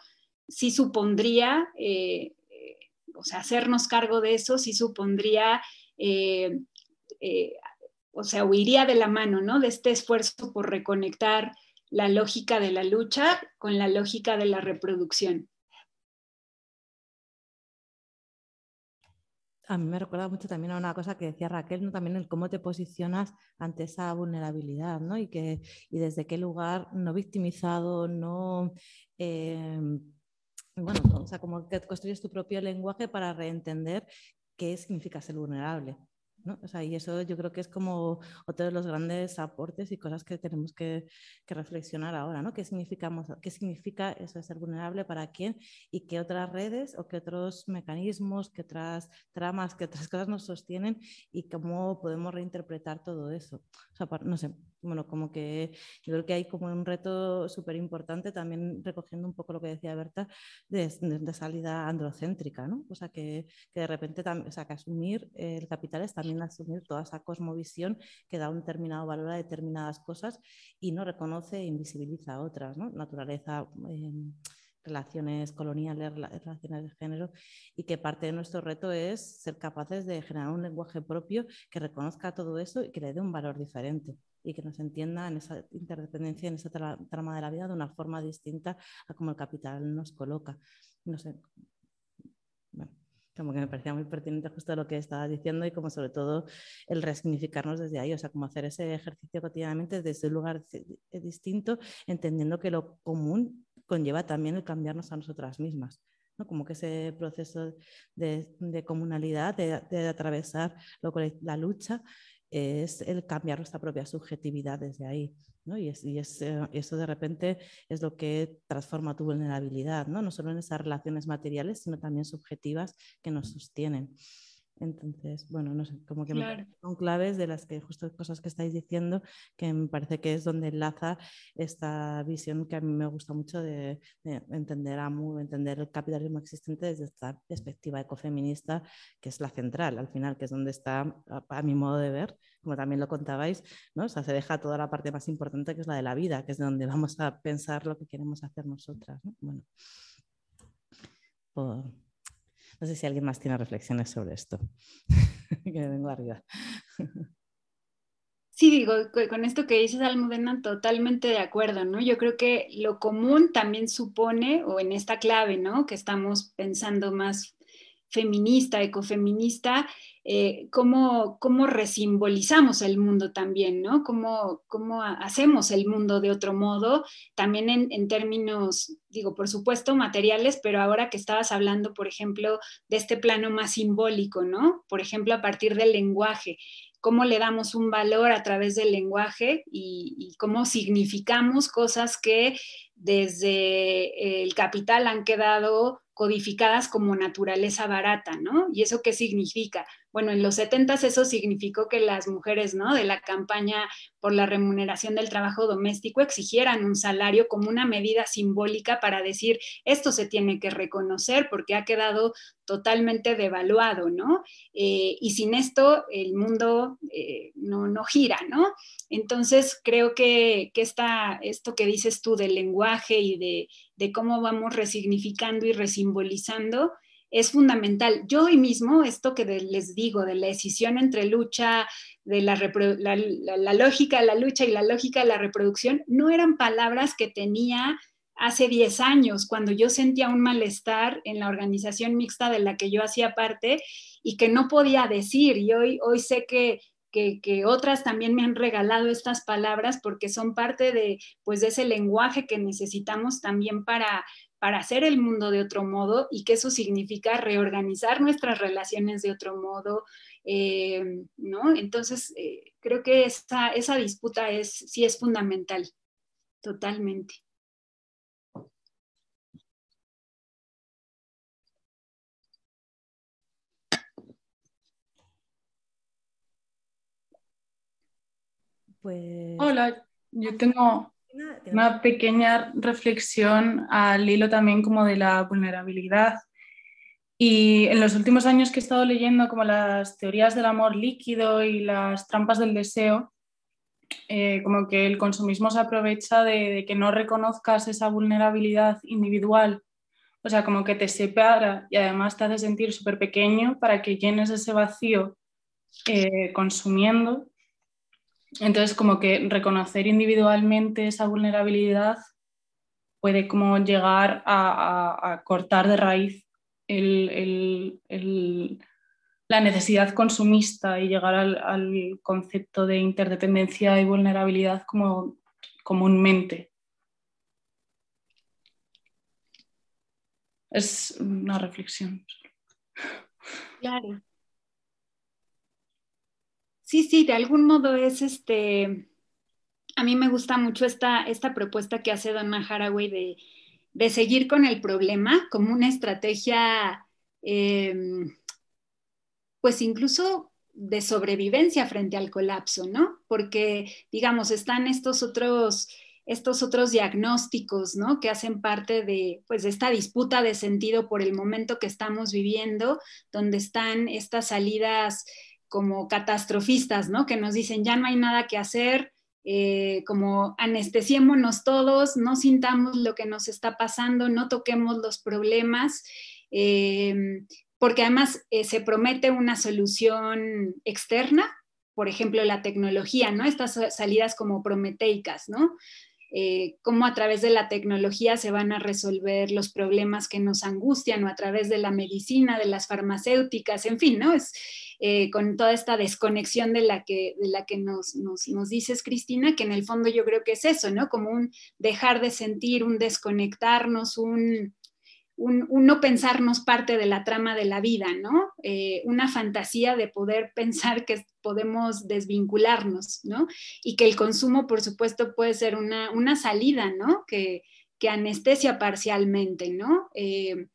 sí supondría, eh, eh, o sea, hacernos cargo de eso, sí supondría, eh, o sea, huiría de la mano, ¿no? De este esfuerzo por reconectar la lógica de la lucha con la lógica de la reproducción. A mí me recuerda mucho también a una cosa que decía Raquel, también el cómo te posicionas ante esa vulnerabilidad, ¿no? Y, que, y desde qué lugar no victimizado, no... Eh, bueno, o sea, como que construyes tu propio lenguaje para reentender qué significa ser vulnerable y eso yo creo que es como otro de los grandes aportes y cosas que tenemos que, reflexionar ahora, ¿no? ¿Qué, significamos, ¿Qué significa eso de ser vulnerable para quién y qué otras redes o qué otros mecanismos, qué otras tramas, qué otras cosas nos sostienen y cómo podemos reinterpretar todo eso? O sea, no sé, bueno, como que yo creo que hay como un reto súper importante también recogiendo un poco lo que decía Berta de, salida androcéntrica, ¿no? O sea, que, que de repente, o sea, que asumir el capital es también asumir toda esa cosmovisión que da un determinado valor a determinadas cosas y no reconoce e invisibiliza otras, ¿no? Naturaleza. Eh, relaciones coloniales, relaciones de género, y que parte de nuestro reto es ser capaces de generar un lenguaje propio que reconozca todo eso y que le dé un valor diferente y que nos entienda en esa interdependencia, en esa trama de la vida de una forma distinta a como el capital nos coloca. No sé, como que me parecía muy pertinente justo lo que estabas diciendo y como sobre todo el resignificarnos desde ahí, o sea, como hacer ese ejercicio cotidianamente desde un lugar distinto, entendiendo que lo común conlleva también el cambiarnos a nosotras mismas. ¿no? Como que ese proceso de, comunalidad, de, de atravesar lo, la lucha, es el cambiar nuestra propia subjetividad desde ahí. ¿no? Y, es, y es, eh, eso de repente es lo que transforma tu vulnerabilidad, ¿no? no solo en esas relaciones materiales, sino también subjetivas que nos sostienen. Entonces, bueno, no sé, como que son claves de las que justo cosas que estáis diciendo, que me parece que es donde enlaza esta visión que a mí me gusta mucho de, entender a entender el capitalismo existente desde esta perspectiva ecofeminista, que es la central, al final, que es donde está, a, mi modo de ver, como también lo contabais, ¿no? O sea, se deja toda la parte más importante, que es la de la vida, que es donde vamos a pensar lo que queremos hacer nosotras, ¿no? Bueno, no sé si alguien más tiene reflexiones sobre esto. que me vengo arriba. Sí, digo, con esto que dices, Almudena, totalmente de acuerdo, ¿no? Yo creo que lo común también supone, o en esta clave, ¿no? Que estamos pensando más feminista, ecofeminista, eh, cómo, cómo, resimbolizamos el mundo también, ¿no? Cómo, cómo hacemos el mundo de otro modo, también en, en, términos, digo, por supuesto, materiales, pero ahora que estabas hablando, por ejemplo, de este plano más simbólico, ¿no? Por ejemplo, a partir del lenguaje cómo le damos un valor a través del lenguaje y, y, cómo significamos cosas que desde el capital han quedado codificadas como naturaleza barata, ¿no? ¿Y eso qué significa? Bueno, en los 70 eso significó que las mujeres, ¿no? De la campaña por la remuneración del trabajo doméstico exigieran un salario como una medida simbólica para decir, esto se tiene que reconocer porque ha quedado totalmente devaluado, ¿no? Eh, y sin esto el mundo eh, no, no, gira, ¿no? Entonces creo que, que esto que dices tú del lenguaje y de, de cómo vamos resignificando y resimbolizando, es fundamental. Yo hoy mismo, esto que les digo, de la decisión entre lucha, de la, la, lógica de la lucha y la lógica de la reproducción, no eran palabras que tenía hace 10 años, cuando yo sentía un malestar en la organización mixta de la que yo hacía parte y que no podía decir. Y hoy, hoy sé que, que, otras también me han regalado estas palabras porque son parte de, pues, de ese lenguaje que necesitamos también para, para hacer el mundo de otro modo y que eso significa reorganizar nuestras relaciones de otro modo, eh, ¿no? Entonces, eh, creo que esa, esa disputa es, sí es fundamental, totalmente. Pues... Hola, yo tengo una pequeña reflexión al hilo también como de la vulnerabilidad. Y en los últimos años que he estado leyendo como las teorías del amor líquido y las trampas del deseo, eh, como que el consumismo se aprovecha de, que no reconozcas esa vulnerabilidad individual, o sea, como que te separa y además te hace sentir súper pequeño para que llenes ese vacío eh, consumiendo entonces, como que reconocer individualmente esa vulnerabilidad puede como llegar a, cortar de raíz la necesidad consumista y llegar al, concepto de interdependencia y vulnerabilidad como comúnmente. Es una reflexión. Claro. Sí, sí, de algún modo es este, a mí me gusta mucho esta, esta propuesta que hace Donna Haraway de, seguir con el problema como una estrategia, em, pues incluso de sobrevivencia frente al colapso, ¿no? Porque, digamos, están estos otros, estos otros diagnósticos, ¿no? Que hacen parte de, pues, de esta disputa de sentido por el momento que estamos viviendo, donde están estas salidas como catastrofistas, ¿no? Que nos dicen, ya no hay nada que hacer, eh, como anestesiémonos todos, no sintamos lo que nos está pasando, no toquemos los problemas, eh, porque además eh, se promete una solución externa, por ejemplo, la tecnología, ¿no? Estas salidas como prometeicas, ¿no? Eh, cómo a través de la tecnología se van a resolver los problemas que nos angustian o a través de la medicina, de las farmacéuticas, en fin, ¿no? Eh, con toda esta desconexión de la que, de la que nos, nos, nos, dices, Cristina, que en el fondo yo creo que es eso, ¿no? Como un dejar de sentir, un desconectarnos, un, un, no pensarnos parte de la trama de la vida, ¿no? Eh, una fantasía de poder pensar que podemos desvincularnos, ¿no? Y que el consumo, por supuesto, puede ser una, salida, ¿no? Que, anestesia parcialmente, ¿no? Eh,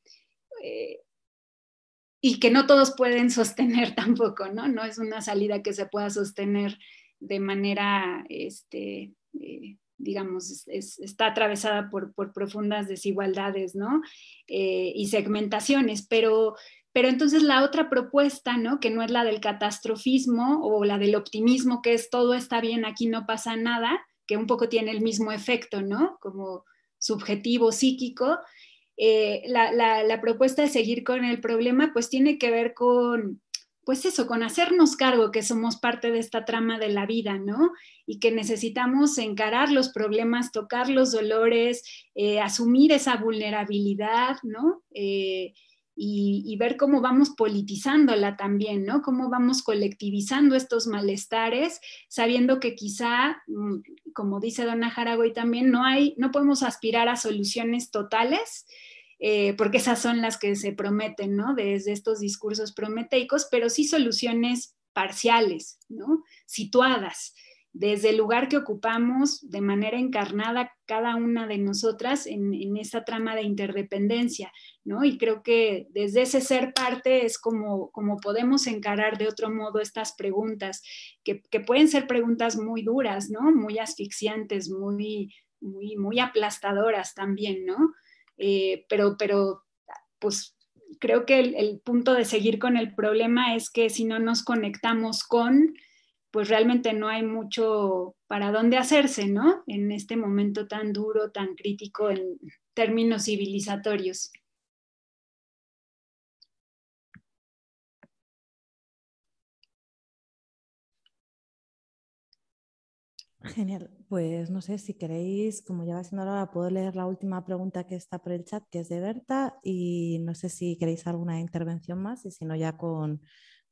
y que no todos pueden sostener tampoco, ¿no? No es una salida que se pueda sostener de manera, este, digamos, está atravesada por, profundas desigualdades, ¿no? Eh, y segmentaciones, pero, pero entonces la otra propuesta, ¿no? Que no es la del catastrofismo o la del optimismo, que es todo está bien, aquí no pasa nada, que un poco tiene el mismo efecto, ¿no? Como subjetivo, psíquico. Eh, la, la propuesta de seguir con el problema, pues tiene que ver con, pues eso, con hacernos cargo que somos parte de esta trama de la vida, ¿no? Y que necesitamos encarar los problemas, tocar los dolores, eh, asumir esa vulnerabilidad, ¿no? Eh, y, ver cómo vamos politizándola también, ¿no? Cómo vamos colectivizando estos malestares, sabiendo que quizá, mm, como dice Donna Jaragoy también, no hay, no podemos aspirar a soluciones totales, eh, porque esas son las que se prometen, ¿no? Desde estos discursos prometeicos, pero sí soluciones parciales, ¿no? Situadas desde el lugar que ocupamos de manera encarnada cada una de nosotras en, en esta trama de interdependencia, ¿no? Y creo que desde ese ser parte es como, como podemos encarar de otro modo estas preguntas, que, que pueden ser preguntas muy duras, ¿no? Muy asfixiantes, muy, muy, muy aplastadoras también, ¿no? Eh, pero, pero pues creo que el, punto de seguir con el problema es que si no nos conectamos con, pues realmente no hay mucho para dónde hacerse, ¿no? En este momento tan duro, tan crítico en términos civilizatorios. Genial. Pues no sé si queréis, como ya va siendo hora, puedo leer la última pregunta que está por el chat, que es de Berta, y no sé si queréis alguna intervención más, y si no, ya con,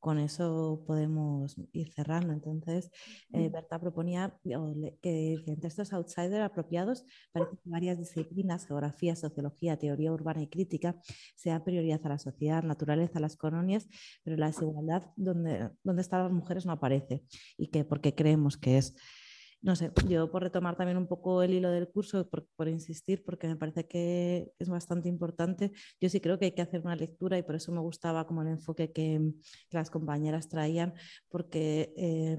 con eso podemos ir cerrando. Entonces, eh, Berta proponía que entre estos outsiders apropiados parece que varias disciplinas, geografía, sociología, teoría urbana y crítica, sean prioridad a la sociedad, naturaleza, a las colonias, pero la desigualdad donde, donde están las mujeres no aparece y que porque creemos que es no sé, yo por retomar también un poco el hilo del curso, por, insistir, porque me parece que es bastante importante, yo sí creo que hay que hacer una lectura y por eso me gustaba como el enfoque que, las compañeras traían, porque eh,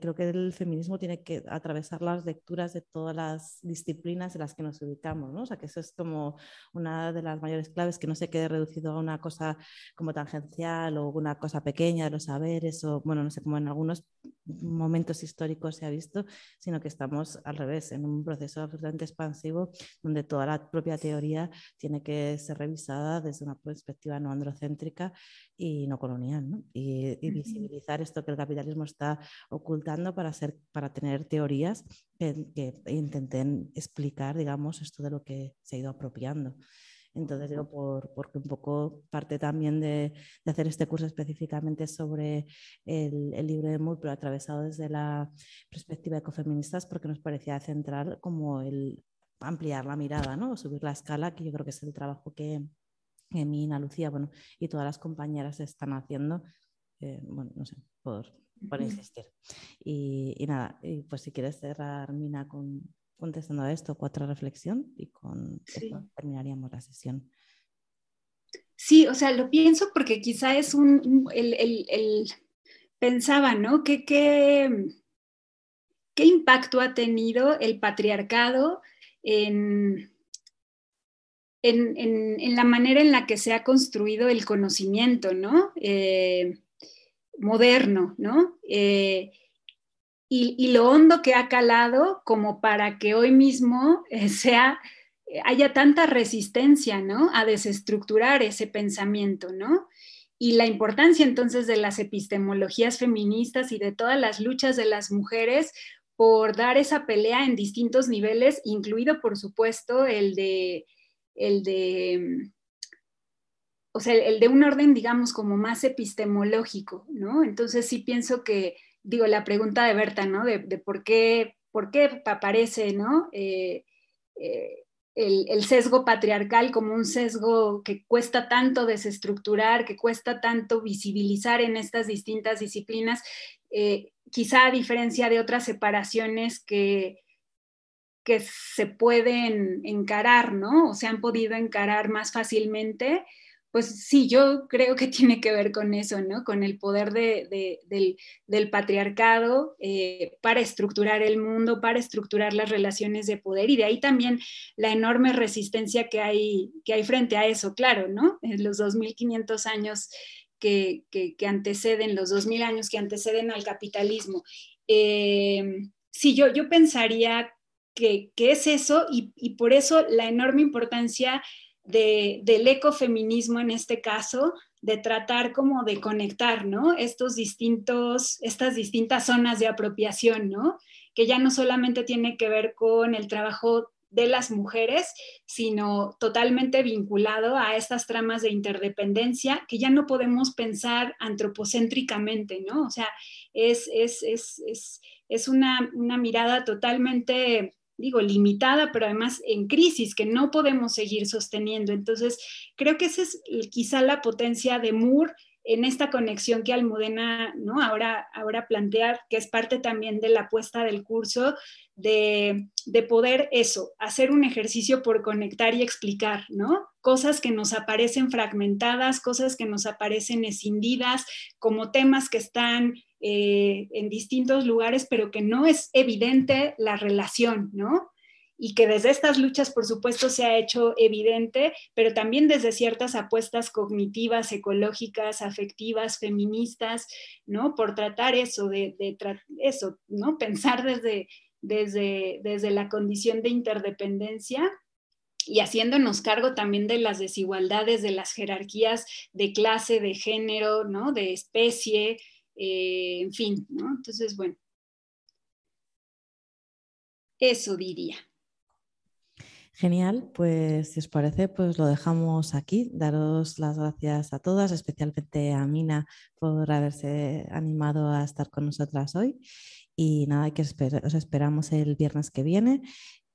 creo que el feminismo tiene que atravesar las lecturas de todas las disciplinas en las que nos ubicamos, ¿no? O sea, que eso es como una de las mayores claves, que no se quede reducido a una cosa como tangencial o una cosa pequeña de los saberes, o bueno, no sé, como en algunos momentos históricos se ha visto, sino que estamos al revés, en un proceso absolutamente expansivo donde toda la propia teoría tiene que ser revisada desde una perspectiva no androcéntrica y no colonial, ¿no? Y, visibilizar esto que el capitalismo está ocultando para, ser, para tener teorías que, que intenten explicar, digamos, esto de lo que se ha ido apropiando. Entonces digo, por, porque un poco parte también de, de hacer este curso específicamente sobre el, el, libro de Moore, pero atravesado desde la perspectiva ecofeministas, porque nos parecía central como el ampliar la mirada, ¿no? subir la escala, que yo creo que es el trabajo que Emina, Lucía, bueno, y todas las compañeras están haciendo, eh, bueno, no sé, por, por insistir. Y, y, nada, y pues si quieres cerrar, Mina, con, contestando a esto, cuatro reflexión y con esto terminaríamos la sesión. Sí, o sea, lo pienso porque quizá es un, el, el, pensaba, ¿no? ¿Qué, qué, qué impacto ha tenido el patriarcado en, en, en, la manera en la que se ha construido el conocimiento, ¿no? Eh, moderno, ¿no? Eh, y, lo hondo que ha calado como para que hoy mismo eh, sea, eh, haya tanta resistencia, ¿no? A desestructurar ese pensamiento, ¿no? Y la importancia entonces de las epistemologías feministas y de todas las luchas de las mujeres por dar esa pelea en distintos niveles, incluido por supuesto el de, el de, o sea, el de un orden, digamos, como más epistemológico, ¿no? Entonces sí pienso que digo, la pregunta de Berta, ¿no? De, por, qué, por qué aparece, ¿no? Eh, eh, el, sesgo patriarcal como un sesgo que cuesta tanto desestructurar, que cuesta tanto visibilizar en estas distintas disciplinas, eh, quizá a diferencia de otras separaciones que, que se pueden encarar, ¿no? O se han podido encarar más fácilmente pues sí, yo creo que tiene que ver con eso, ¿no? Con el poder del, patriarcado eh, para estructurar el mundo, para estructurar las relaciones de poder y de ahí también la enorme resistencia que hay, frente a eso, claro, ¿no? En los 2500 años que, anteceden, los 2000 años que anteceden al capitalismo. Eh, sí, yo, yo pensaría que, es eso y por eso la enorme importancia del ecofeminismo en este caso, de tratar como de conectar, ¿no? Estos distintos, estas distintas zonas de apropiación, ¿no? Que ya no solamente tiene que ver con el trabajo de las mujeres, sino totalmente vinculado a estas tramas de interdependencia que ya no podemos pensar antropocéntricamente, ¿no? O sea, es, es, es, es una, una mirada totalmente digo, limitada, pero además en crisis que no podemos seguir sosteniendo. Entonces, creo que esa es quizá la potencia de Moore en esta conexión que Almudena ¿no? ahora, ahora plantea, que es parte también de la apuesta del curso, de, de, poder eso, hacer un ejercicio por conectar y explicar, ¿no? Cosas que nos aparecen fragmentadas, cosas que nos aparecen escindidas, como temas que están eh, en distintos lugares, pero que no es evidente la relación, ¿no? Y que desde estas luchas, por supuesto, se ha hecho evidente, pero también desde ciertas apuestas cognitivas, ecológicas, afectivas, feministas, ¿no? Por tratar eso, de, eso, ¿no? Pensar desde, desde, desde la condición de interdependencia y haciéndonos cargo también de las desigualdades, de las jerarquías de clase, de género, ¿no? De especie, eh, en fin, ¿no? Entonces, bueno, eso diría. Genial, pues si os parece, pues lo dejamos aquí. Daros las gracias a todas, especialmente a Mina por haberse animado a estar con nosotras hoy. Y nada, que os esperamos el viernes que viene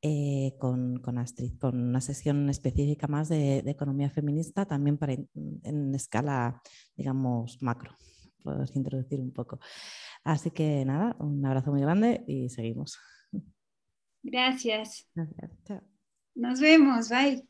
eh, con, Astrid, con una sesión específica más de, economía feminista, también para en escala, digamos, macro puedes introducir un poco. Así que nada, un abrazo muy grande y seguimos. Gracias. Gracias. Chao. Nos vemos. Bye.